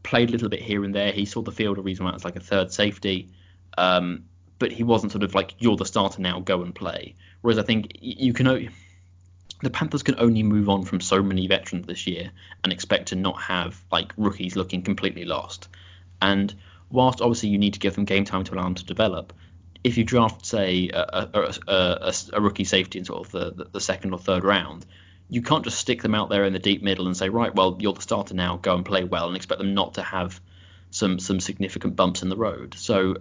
[SPEAKER 2] played a little bit here and there. He saw the field a reason why it's like a third safety. Um, but he wasn't sort of like you're the starter now, go and play. Whereas I think you can the Panthers can only move on from so many veterans this year and expect to not have like rookies looking completely lost. And whilst obviously you need to give them game time to allow them to develop, if you draft say a, a, a, a rookie safety in sort of the, the, second or third round, you can't just stick them out there in the deep middle and say right, well you're the starter now, go and play well, and expect them not to have some some significant bumps in the road. So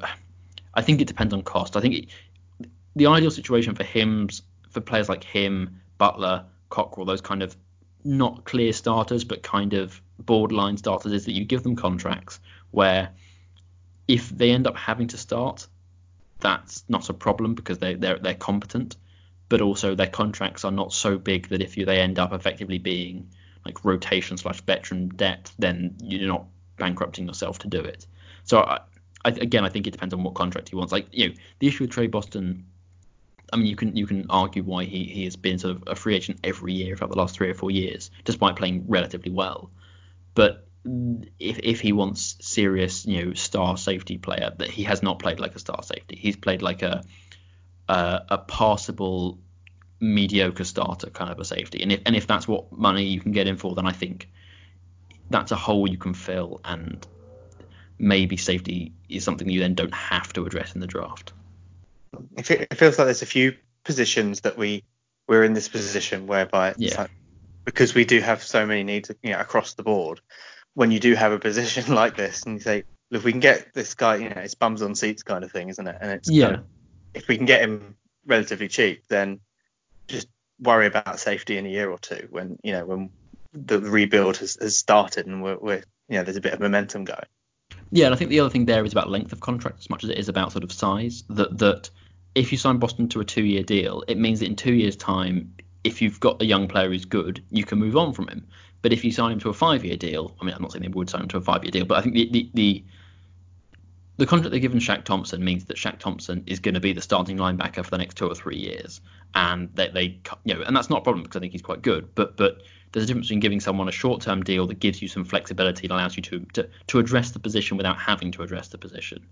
[SPEAKER 2] I think it depends on cost. I think it, the ideal situation for him, for players like him, Butler, Cockrell, those kind of not clear starters, but kind of borderline starters, is that you give them contracts where if they end up having to start, that's not a problem because they they're they're competent, but also their contracts are not so big that if you they end up effectively being like rotation slash veteran depth, then you're not bankrupting yourself to do it. So I, I, again, I think it depends on what contract he wants. Like you know, the issue with Tre Boston I mean, you can you can argue why he, he has been sort of a free agent every year for the last three or four years, despite playing relatively well. But if if he wants serious, you know, star safety player, that he has not played like a star safety. He's played like a a, a passable, mediocre starter kind of a safety. And if and if that's what money you can get him for, then I think that's a hole you can fill, and maybe safety is something you then don't have to address in the draft
[SPEAKER 1] it, feels like there's a few positions that we we're in this position whereby
[SPEAKER 2] yeah.
[SPEAKER 1] Like, because we do have so many needs you know, across the board. When you do have a position like this, and you say, if we can get this guy, you know, it's bums on seats kind of thing, isn't it? And it's
[SPEAKER 2] yeah.
[SPEAKER 1] Kind of, if we can get him relatively cheap, then just worry about safety in a year or two when you know when the rebuild has, has started and we're, we're you know there's a bit of momentum going.
[SPEAKER 2] Yeah, and I think the other thing there is about length of contract as much as it is about sort of size. That that if you sign Boston to a two-year deal, it means that in two years' time, if you've got a young player who's good, you can move on from him. But if you sign him to a five-year deal, I mean, I'm not saying they would sign him to a five-year deal, but I think the the, the the contract they've given Shaq Thompson means that Shaq Thompson is going to be the starting linebacker for the next two or three years, and they, they you know, and that's not a problem because I think he's quite good. But but there's a difference between giving someone a short-term deal that gives you some flexibility and allows you to to, to address the position without having to address the position.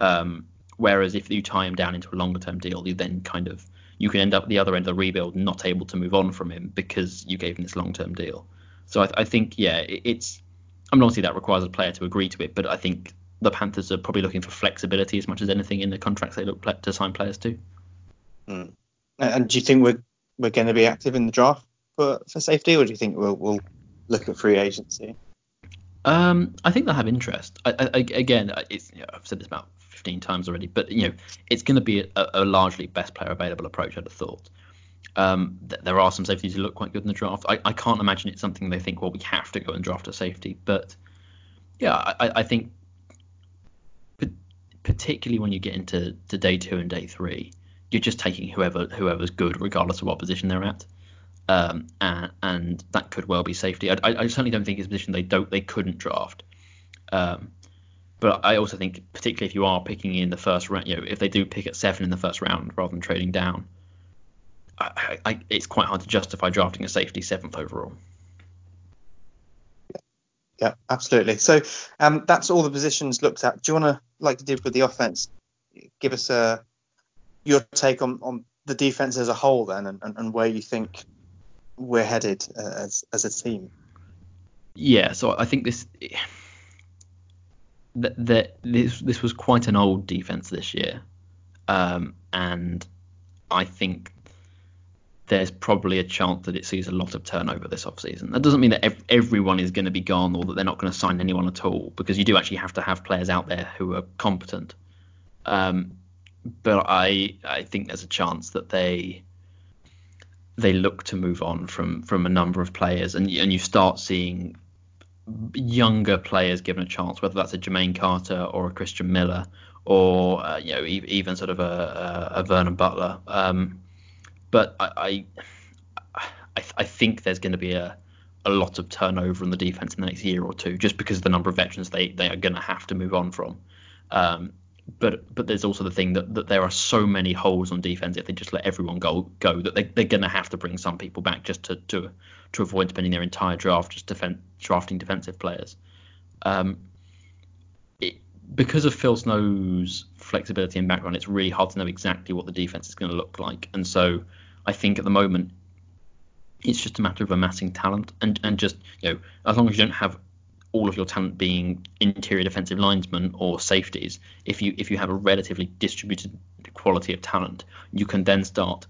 [SPEAKER 2] Um, whereas if you tie him down into a longer-term deal, you then kind of you can end up at the other end of the rebuild not able to move on from him because you gave him this long-term deal. So I, I think yeah, it, it's I mean obviously that requires a player to agree to it, but I think the Panthers are probably looking for flexibility as much as anything in the contracts they look to sign players to.
[SPEAKER 1] Mm. And do you think we're we're going to be active in the draft for, for safety, or do you think we'll, we'll look at free agency?
[SPEAKER 2] Um, I think they'll have interest. I, I, again, it's, you know, I've said this about 15 times already, but you know, it's going to be a, a, largely best player available approach. I'd have thought. Um, th- there are some safeties who look quite good in the draft. I, I, can't imagine it's something they think, well, we have to go and draft a safety. But yeah, I, I think particularly when you get into to day two and day three, you're just taking whoever whoever's good, regardless of what position they're at. Um, and, and, that could well be safety. I, I, certainly don't think it's a position they don't they couldn't draft. Um, but I also think, particularly if you are picking in the first round, you know, if they do pick at seven in the first round rather than trading down, I, I, it's quite hard to justify drafting a safety seventh overall.
[SPEAKER 1] Yeah, absolutely. So um, that's all the positions looked at. Do you want to, like you did with the offense, give us uh, your take on, on the defense as a whole then, and, and, and where you think we're headed uh, as as a team?
[SPEAKER 2] Yeah, so I think this that, that this this was quite an old defense this year, um, and I think there's probably a chance that it sees a lot of turnover this offseason. That doesn't mean that ev- everyone is going to be gone or that they're not going to sign anyone at all, because you do actually have to have players out there who are competent. Um, but I I think there's a chance that they they look to move on from from a number of players, and and you start seeing younger players given a chance, whether that's a Jermaine Carter or a Christian Miller or uh, you know even sort of a, a Vernon Butler. Um, but I, I, I think there's going to be a a lot of turnover in the defense in the next year or two, just because of the number of veterans they, they are going to have to move on from. Um, but but there's also the thing that, that there are so many holes on defense if they just let everyone go go that they, they're going to have to bring some people back just to, to to avoid spending their entire draft just defend, drafting defensive players. Um, it, because of Phil Snow's flexibility and background, it's really hard to know exactly what the defense is going to look like. And so I think at the moment it's just a matter of amassing talent and, and just you know as long as you don't have all of your talent being interior defensive linesmen or safeties, if you if you have a relatively distributed quality of talent, you can then start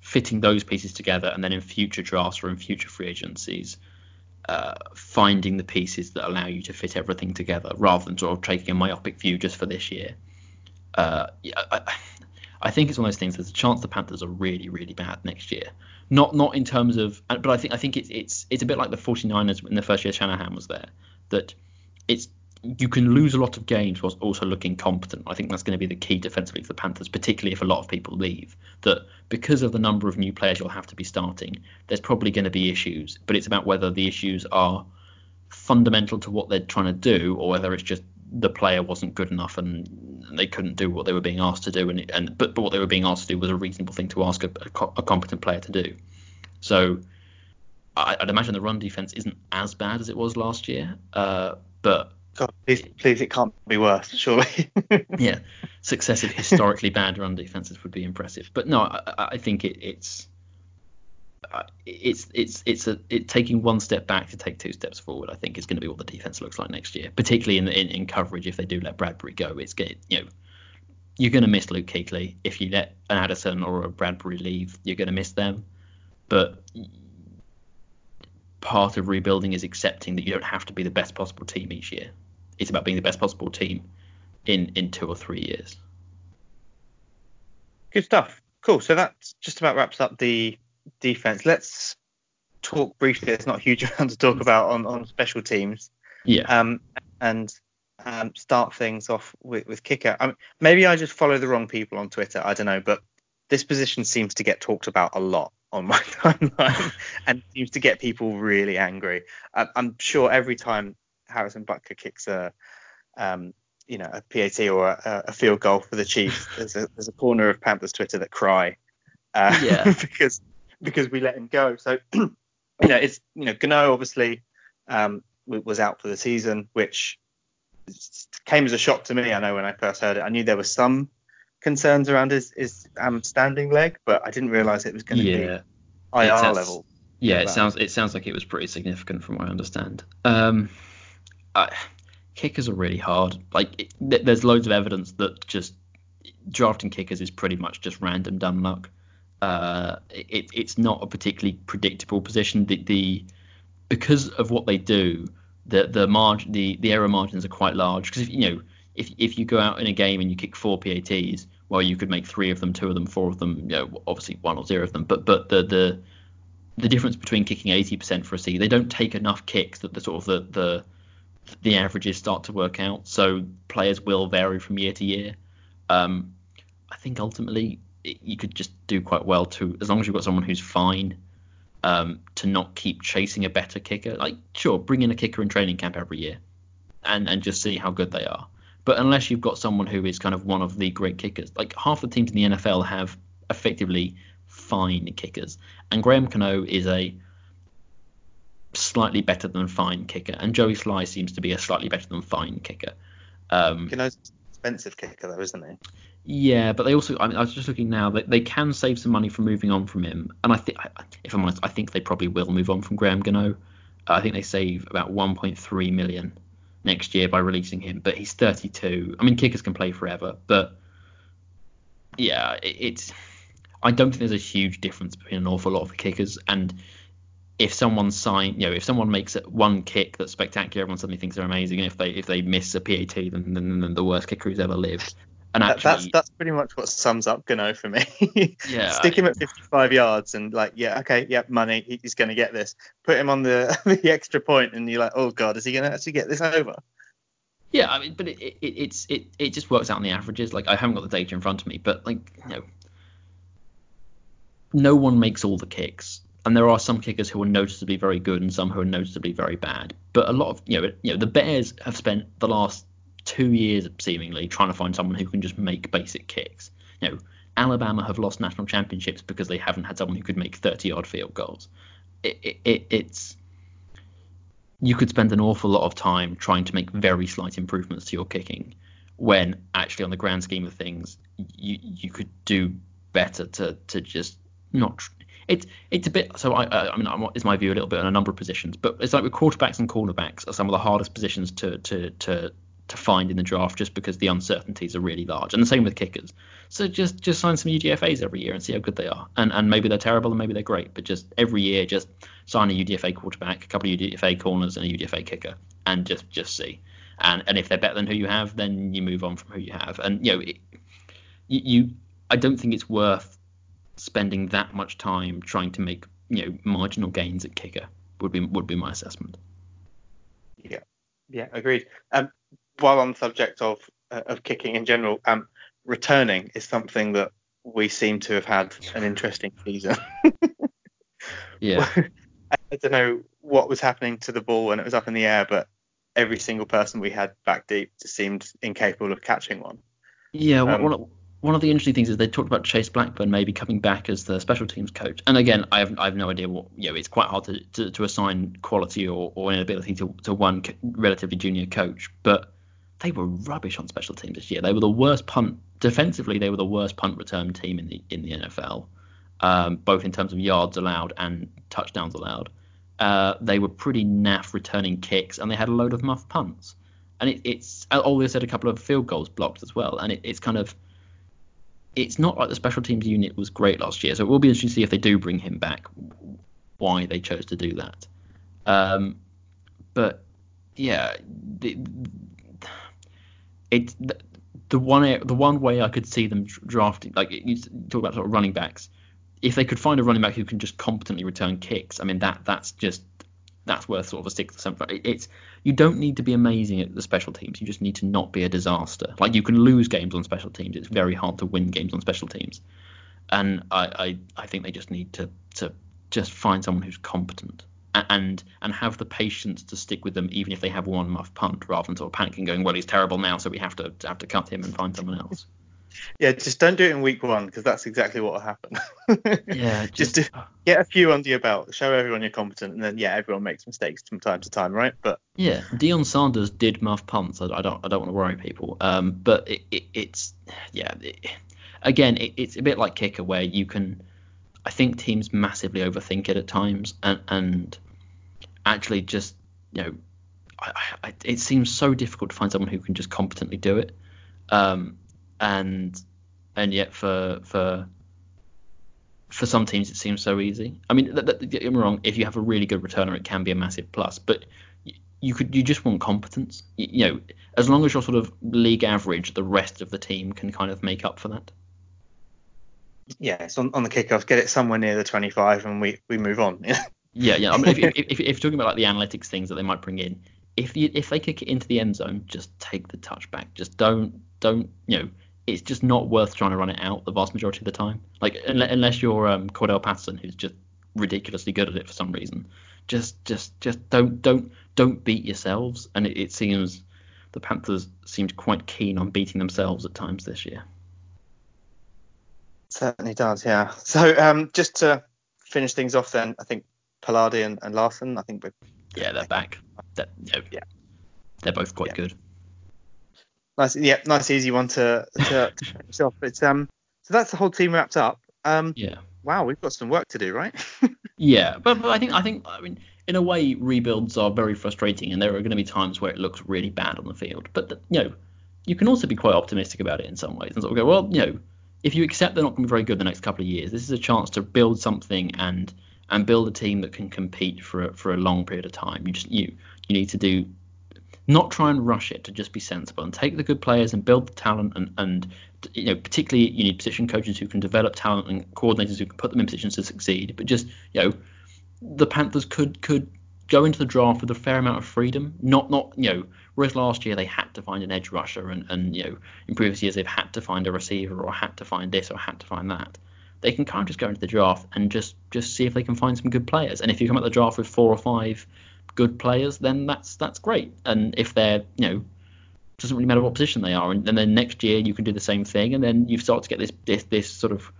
[SPEAKER 2] fitting those pieces together, and then in future drafts or in future free agencies, uh, finding the pieces that allow you to fit everything together, rather than sort of taking a myopic view just for this year. Uh, yeah, I, I think it's one of those things. There's a chance the Panthers are really, really bad next year. Not not in terms of, but I think I think it's it's it's a bit like the 49ers in the first year Shanahan was there that it's you can lose a lot of games whilst also looking competent. I think that's going to be the key defensively for the Panthers, particularly if a lot of people leave. That because of the number of new players you'll have to be starting, there's probably going to be issues, but it's about whether the issues are fundamental to what they're trying to do or whether it's just the player wasn't good enough and they couldn't do what they were being asked to do and, and but, but what they were being asked to do was a reasonable thing to ask a, a, competent player to do so I, would imagine the run defense isn't as bad as it was last year, uh, but
[SPEAKER 1] God, please, please, it can't be worse, surely.
[SPEAKER 2] yeah, successive historically bad run defenses would be impressive, but no, I, I think it, it's uh, it's it's it's a it taking one step back to take two steps forward. I think is going to be what the defense looks like next year, particularly in in, in coverage. If they do let Bradberry go, it's going you know you're going to miss Luke Kuechly. If you let an Addison or a Bradberry leave, you're going to miss them. But part of rebuilding is accepting that you don't have to be the best possible team each year. It's about being the best possible team in in two or three years.
[SPEAKER 1] Good stuff. Cool. So that just about wraps up the defense. Let's talk briefly. There's not a huge amount to talk about on, on special teams.
[SPEAKER 2] Yeah.
[SPEAKER 1] Um, and um, start things off with, with kicker. I mean, maybe I just follow the wrong people on Twitter. I don't know, but this position seems to get talked about a lot on my timeline and seems to get people really angry. I'm sure every time Harrison Butker kicks a, um, you know, a PAT or a, a, field goal for the Chiefs, there's a, there's a corner of Panthers Twitter that cry uh, yeah. because because we let him go. So you know, it's you know, Gano obviously um, was out for the season, which came as a shock to me. I know when I first heard it, I knew there was some concerns around his, his um, standing leg, but I didn't realise it was going to yeah. be IR sounds, level.
[SPEAKER 2] Yeah, it sounds it sounds like it was pretty significant from what I understand. Um, I, kickers are really hard. Like it, there's loads of evidence that just drafting kickers is pretty much just random dumb luck. Uh, it, it's not a particularly predictable position. The, the because of what they do, the the margin the, the error margins are quite large. Because if you know if if you go out in a game and you kick four PATs, well, you could make three of them, two of them, four of them, you know, obviously one or zero of them. But but the the the difference between kicking 80% for a C, they don't take enough kicks that the sort of the the the averages start to work out. So players will vary from year to year. Um, I think ultimately it, you could just do quite well to as long as you've got someone who's fine um, to not keep chasing a better kicker. Like sure, bring in a kicker in training camp every year and and just see how good they are. But unless you've got someone who is kind of one of the great kickers, like half the teams in the NFL have effectively fine kickers, and Graham Gano is a slightly better than fine kicker, and Joey Slye seems to be a slightly better than fine kicker. Um,
[SPEAKER 1] Gano's an expensive kicker though, isn't he?
[SPEAKER 2] Yeah, but they also, I, mean, I was just looking now, they, they can save some money from moving on from him. And I think, if I'm honest, I think they probably will move on from Graham Gano. I think they save about 1.3 million next year by releasing him, but he's 32. I mean, kickers can play forever, but yeah, it, it's. I don't think there's a huge difference between an awful lot of the kickers, and if someone sign, you know, if someone makes one kick that's spectacular, everyone suddenly thinks they're amazing, and if they if they miss a PAT, then, then, then the worst kicker who's ever lived. And actually,
[SPEAKER 1] that's that's pretty much what sums up Gano for me.
[SPEAKER 2] Yeah,
[SPEAKER 1] Stick him at 55 yards and like, yeah, okay, yeah, money, he's going to get this. Put him on the the extra point, and you're like, oh god, is he going to actually get this over?
[SPEAKER 2] Yeah, I mean, but it, it it's it it just works out on the averages. Like I haven't got the data in front of me, but like you know, no one makes all the kicks, and there are some kickers who are noticeably very good and some who are noticeably very bad. But a lot of you know, you know, the Bears have spent the last two years seemingly trying to find someone who can just make basic kicks. You know, Alabama have lost national championships because they haven't had someone who could make 30-yard field goals. It, it, it, it's you could spend an awful lot of time trying to make very slight improvements to your kicking, when actually on the grand scheme of things, you you could do better to to just not. It's it's a bit so I I mean I'm, is my view a little bit on a number of positions, but it's like with quarterbacks and cornerbacks are some of the hardest positions to to to to find in the draft just because the uncertainties are really large. And the same with kickers. So just just sign some UDFA's every year and see how good they are. And and maybe they're terrible and maybe they're great, but just every year just sign a UDFA quarterback, a couple of UDFA corners and a UDFA kicker and just just see. And and if they're better than who you have, then you move on from who you have. And you know, it, you, you I don't think it's worth spending that much time trying to make, you know, marginal gains at kicker would be would be my assessment.
[SPEAKER 1] Yeah. Yeah, agreed. Um, while on the subject of uh, of kicking in general, um, returning is something that we seem to have had an interesting season.
[SPEAKER 2] yeah.
[SPEAKER 1] I don't know what was happening to the ball when it was up in the air, but every single person we had back deep just seemed incapable of catching one.
[SPEAKER 2] Yeah, um, one, one of the interesting things is they talked about Chase Blackburn maybe coming back as the special teams coach. And again, I have I have no idea what you know. It's quite hard to, to, to assign quality or, or inability to, to one relatively junior coach, but they were rubbish on special teams this year. They were the worst punt defensively. They were the worst punt return team in the in the NFL, um, both in terms of yards allowed and touchdowns allowed. Uh, they were pretty naff returning kicks, and they had a load of muff punts. And it, it's oh, they had a couple of field goals blocked as well. And it, it's kind of it's not like the special teams unit was great last year. So it will be interesting to see if they do bring him back, why they chose to do that. Um, but yeah, the, it the, the one the one way I could see them drafting like you talk about sort of running backs. If they could find a running back who can just competently return kicks, I mean that that's just that's worth sort of a six or seven. It's you don't need to be amazing at the special teams. You just need to not be a disaster. Like you can lose games on special teams. It's very hard to win games on special teams, and I I, I think they just need to to just find someone who's competent and and have the patience to stick with them even if they have one muff punt rather than sort of panicking going well he's terrible now so we have to have to cut him and find someone else.
[SPEAKER 1] Yeah just don't do it in week one because that's exactly what will happen.
[SPEAKER 2] Yeah
[SPEAKER 1] just, just get a few under your belt show everyone you're competent and then yeah everyone makes mistakes from time to time right? But
[SPEAKER 2] yeah Deion Sanders did muff punts. I, I don't I don't want to worry people. Um but it, it, it's yeah it, again it's a bit like kicker where you can I think teams massively overthink it at times, and and actually just you know, I, I, it seems so difficult to find someone who can just competently do it, um, and and yet for for for some teams it seems so easy. I mean, th- th- get me wrong, if you have a really good returner, it can be a massive plus, but you could you just want competence. You know, as long as you're sort of league average, the rest of the team can kind of make up for that
[SPEAKER 1] yeah, it's on, on the kickoff, get it somewhere near the 25, and we, we move on.
[SPEAKER 2] yeah, yeah. I mean, if, if, if, if, you're talking about like the analytics things that they might bring in, if you, if they kick it into the end zone, just take the touchback. Just don't don't you know. It's just not worth trying to run it out the vast majority of the time. Like unless you're um, Cordarrelle Patterson, who's just ridiculously good at it for some reason. Just just just don't don't don't beat yourselves. And it, it seems the Panthers seemed quite keen on beating themselves at times this year.
[SPEAKER 1] Certainly does, yeah. So um, just to finish things off, then I think Palardy and, and Larsson, I think we're
[SPEAKER 2] yeah they're back. They're, know,
[SPEAKER 1] yeah,
[SPEAKER 2] they're both quite
[SPEAKER 1] yeah.
[SPEAKER 2] good.
[SPEAKER 1] Nice, yeah, nice easy one to to, to finish off. But um, so that's the whole team wrapped up. Um,
[SPEAKER 2] Yeah.
[SPEAKER 1] wow, we've got some work to do, right?
[SPEAKER 2] Yeah, but, but I think I think I mean in a way rebuilds are very frustrating, and there are going to be times where it looks really bad on the field. But you know, you can also be quite optimistic about it in some ways and sort of go, well, you know, if you accept they're not going to be very good the next couple of years, this is a chance to build something and and build a team that can compete for a, for a long period of time. You just you you need to do not try and rush it to just be sensible and take the good players and build the talent and and you know particularly you need position coaches who can develop talent and coordinators who can put them in positions to succeed. But just you know the Panthers could could go into the draft with a fair amount of freedom. Not not you know whereas last year they had to find an edge rusher and and you know in previous years they've had to find a receiver or had to find this or had to find that. They can kind of just go into the draft and just just see if they can find some good players. And if you come at the draft with four or five good players, then that's that's great. And if they're you know doesn't really matter what position they are, and, and then next year you can do the same thing, and then you start to get this this this sort of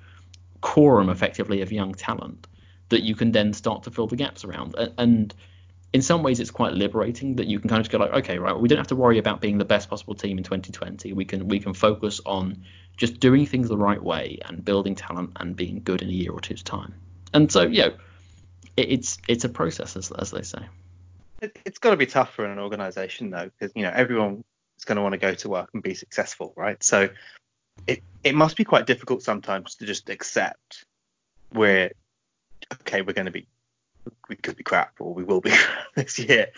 [SPEAKER 2] quorum effectively of young talent that you can then start to fill the gaps around. And in some ways, it's quite liberating that you can kind of just go like, okay, right, we don't have to worry about being the best possible team in 2020. We can we can focus on just doing things the right way and building talent and being good in a year or two's time. And so, you know, it, it's it's a process, as, as they say.
[SPEAKER 1] It, it's got to be tough for an organisation though, because you know everyone is going to want to go to work and be successful, right? So it it must be quite difficult sometimes to just accept we're okay, we're going to be we could be crap or we will be this year,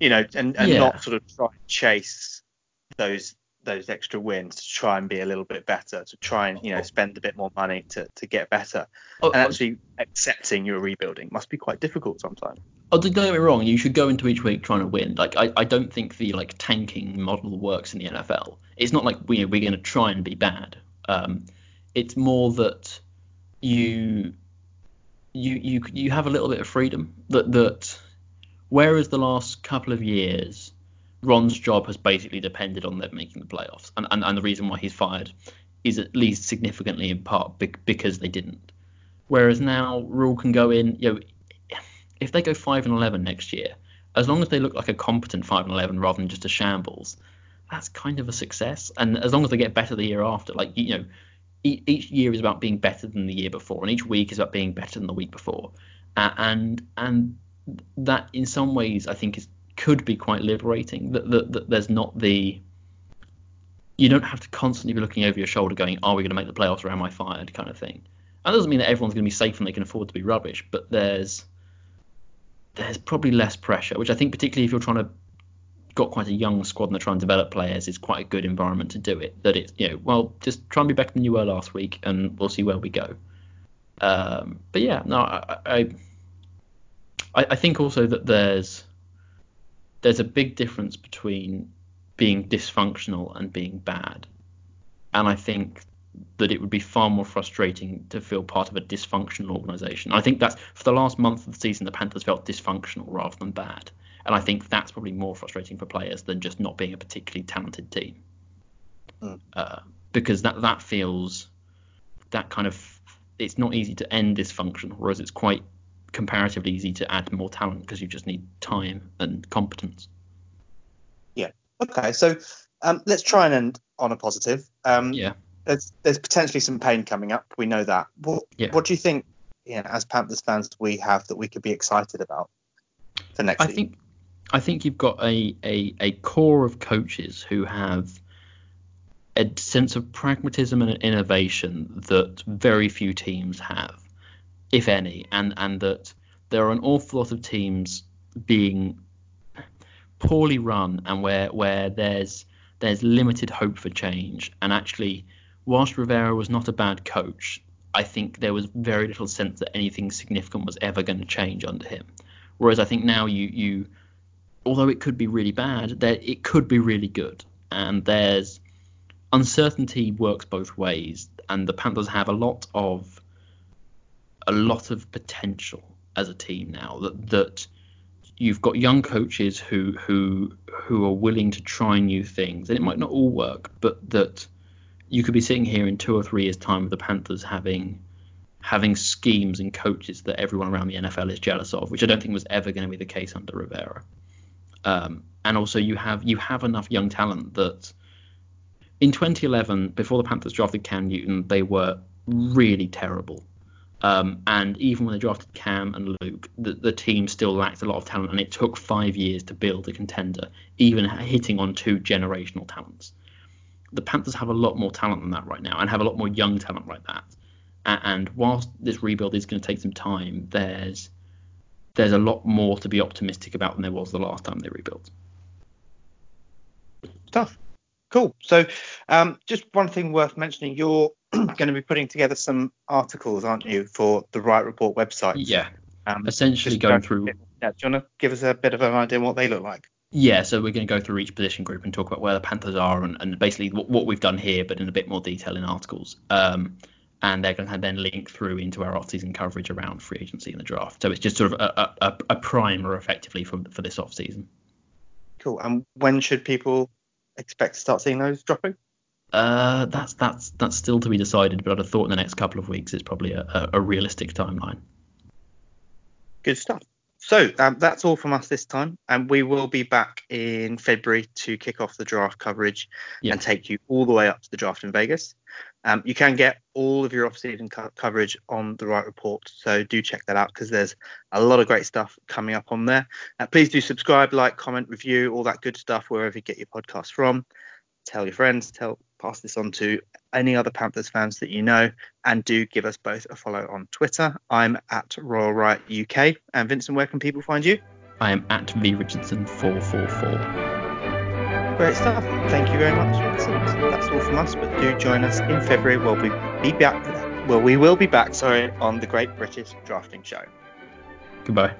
[SPEAKER 1] you know, and and
[SPEAKER 2] Yeah.
[SPEAKER 1] not sort of try and chase those those extra wins to try and be a little bit better, to try and you know spend a bit more money to to get better,
[SPEAKER 2] Oh,
[SPEAKER 1] and
[SPEAKER 2] oh,
[SPEAKER 1] actually accepting you're rebuilding must be quite difficult sometimes.
[SPEAKER 2] Oh, don't get me wrong. You should go into each week trying to win. Like, I, I don't think the like tanking model works in the NFL. It's not like we we're going to try and be bad. Um, it's more that you you you you have a little bit of freedom. That that whereas the last couple of years, Ron's job has basically depended on them making the playoffs, and and, and the reason why he's fired is at least significantly in part bec- because they didn't. Whereas now Rhule can go in, you know, if they go five and eleven next year, as long as they look like a competent five and eleven rather than just a shambles, that's kind of a success. And as long as they get better the year after, like you know, each year is about being better than the year before, and each week is about being better than the week before. Uh, and and that in some ways I think is could be quite liberating. That, that, that there's not the you don't have to constantly be looking over your shoulder going, are we going to make the playoffs or am I fired kind of thing. And that doesn't mean that everyone's going to be safe and they can afford to be rubbish, but there's there's probably less pressure, which I think particularly if you're trying to got quite a young squad and they're trying to develop players, it's quite a good environment to do it. That it's you know, well, just try and be better than you were last week, and we'll see where we go. Um, but yeah, no, I, I I think also that there's there's a big difference between being dysfunctional and being bad, and I think that it would be far more frustrating to feel part of a dysfunctional organisation. I think that's for the last month of the season, the Panthers felt dysfunctional rather than bad, and I think that's probably more frustrating for players than just not being a particularly talented team,
[SPEAKER 1] Mm.
[SPEAKER 2] uh, because that that feels that kind of it's not easy to end dysfunction, whereas it's quite comparatively easy to add more talent because you just need time and competence. Yeah.
[SPEAKER 1] Okay, so um, let's try and end on a positive. Um,
[SPEAKER 2] Yeah.
[SPEAKER 1] There's there's potentially some pain coming up. We know that. What
[SPEAKER 2] Yeah.
[SPEAKER 1] what do you think? You know, as Panthers fans, we have that we could be excited about for next
[SPEAKER 2] I
[SPEAKER 1] season.
[SPEAKER 2] think I think you've got a, a, a core of coaches who have a sense of pragmatism and innovation that very few teams have, if any, and, and that there are an awful lot of teams being poorly run and where where there's there's limited hope for change. And actually, whilst Rivera was not a bad coach, I think there was very little sense that anything significant was ever going to change under him. Whereas I think now you you although it could be really bad, there it could be really good. And there's uncertainty works both ways, and the Panthers have a lot of a lot of potential as a team now that that you've got young coaches who who who are willing to try new things, and it might not all work, but that you could be sitting here in two or three years' time with the Panthers having having schemes and coaches that everyone around the NFL is jealous of, which I don't think was ever going to be the case under Rivera. Um, and also you have you have enough young talent that in 2011, before the Panthers drafted Cam Newton, they were really terrible. Um, and even when they drafted Cam and Luke, the, the, team still lacked a lot of talent, and it took five years to build a contender, even hitting on two generational talents. The Panthers have a lot more talent than that right now, and have a lot more young talent like that. And whilst this rebuild is going to take some time, there's there's a lot more to be optimistic about than there was the last time they rebuilt.
[SPEAKER 1] Tough. Cool. So, um, just one thing worth mentioning: you're going to be putting together some articles, aren't you, for the Riot Report website?
[SPEAKER 2] Yeah. Um, Essentially, going through.
[SPEAKER 1] Yeah, do you want to give us a bit of an idea what they look like?
[SPEAKER 2] Yeah, so we're going to go through each position group and talk about where the Panthers are and, and basically what, what, we've done here, but in a bit more detail in articles. Um, and they're going to then link through into our off-season coverage around free agency and the draft. So it's just sort of a, a, a primer, effectively, for for this off-season.
[SPEAKER 1] Cool. And when should people expect to start seeing those dropping?
[SPEAKER 2] Uh, that's that's that's still to be decided, but I'd have thought in the next couple of weeks is probably a, a, realistic timeline.
[SPEAKER 1] Good stuff. So um, that's all from us this time, and we will be back in February to kick off the draft coverage and take you all the way up to the draft in Vegas. Um, you can get all of your off-season co- coverage on the Riot Report, so do check that out because there's a lot of great stuff coming up on there. Uh, please do subscribe, like, comment, review, all that good stuff wherever you get your podcast from. Tell your friends, tell pass this on to any other Panthers fans that you know, and do give us both a follow on Twitter. I'm at Roaring Riot UK, and Vincent, where can people find you?
[SPEAKER 2] I am at V Richardson 444.
[SPEAKER 1] Great stuff. Thank you very much, all from us, but do join us in February. We'll be, be back. Well, we will be back. Sorry, on the Great British Drafting Show.
[SPEAKER 2] Goodbye.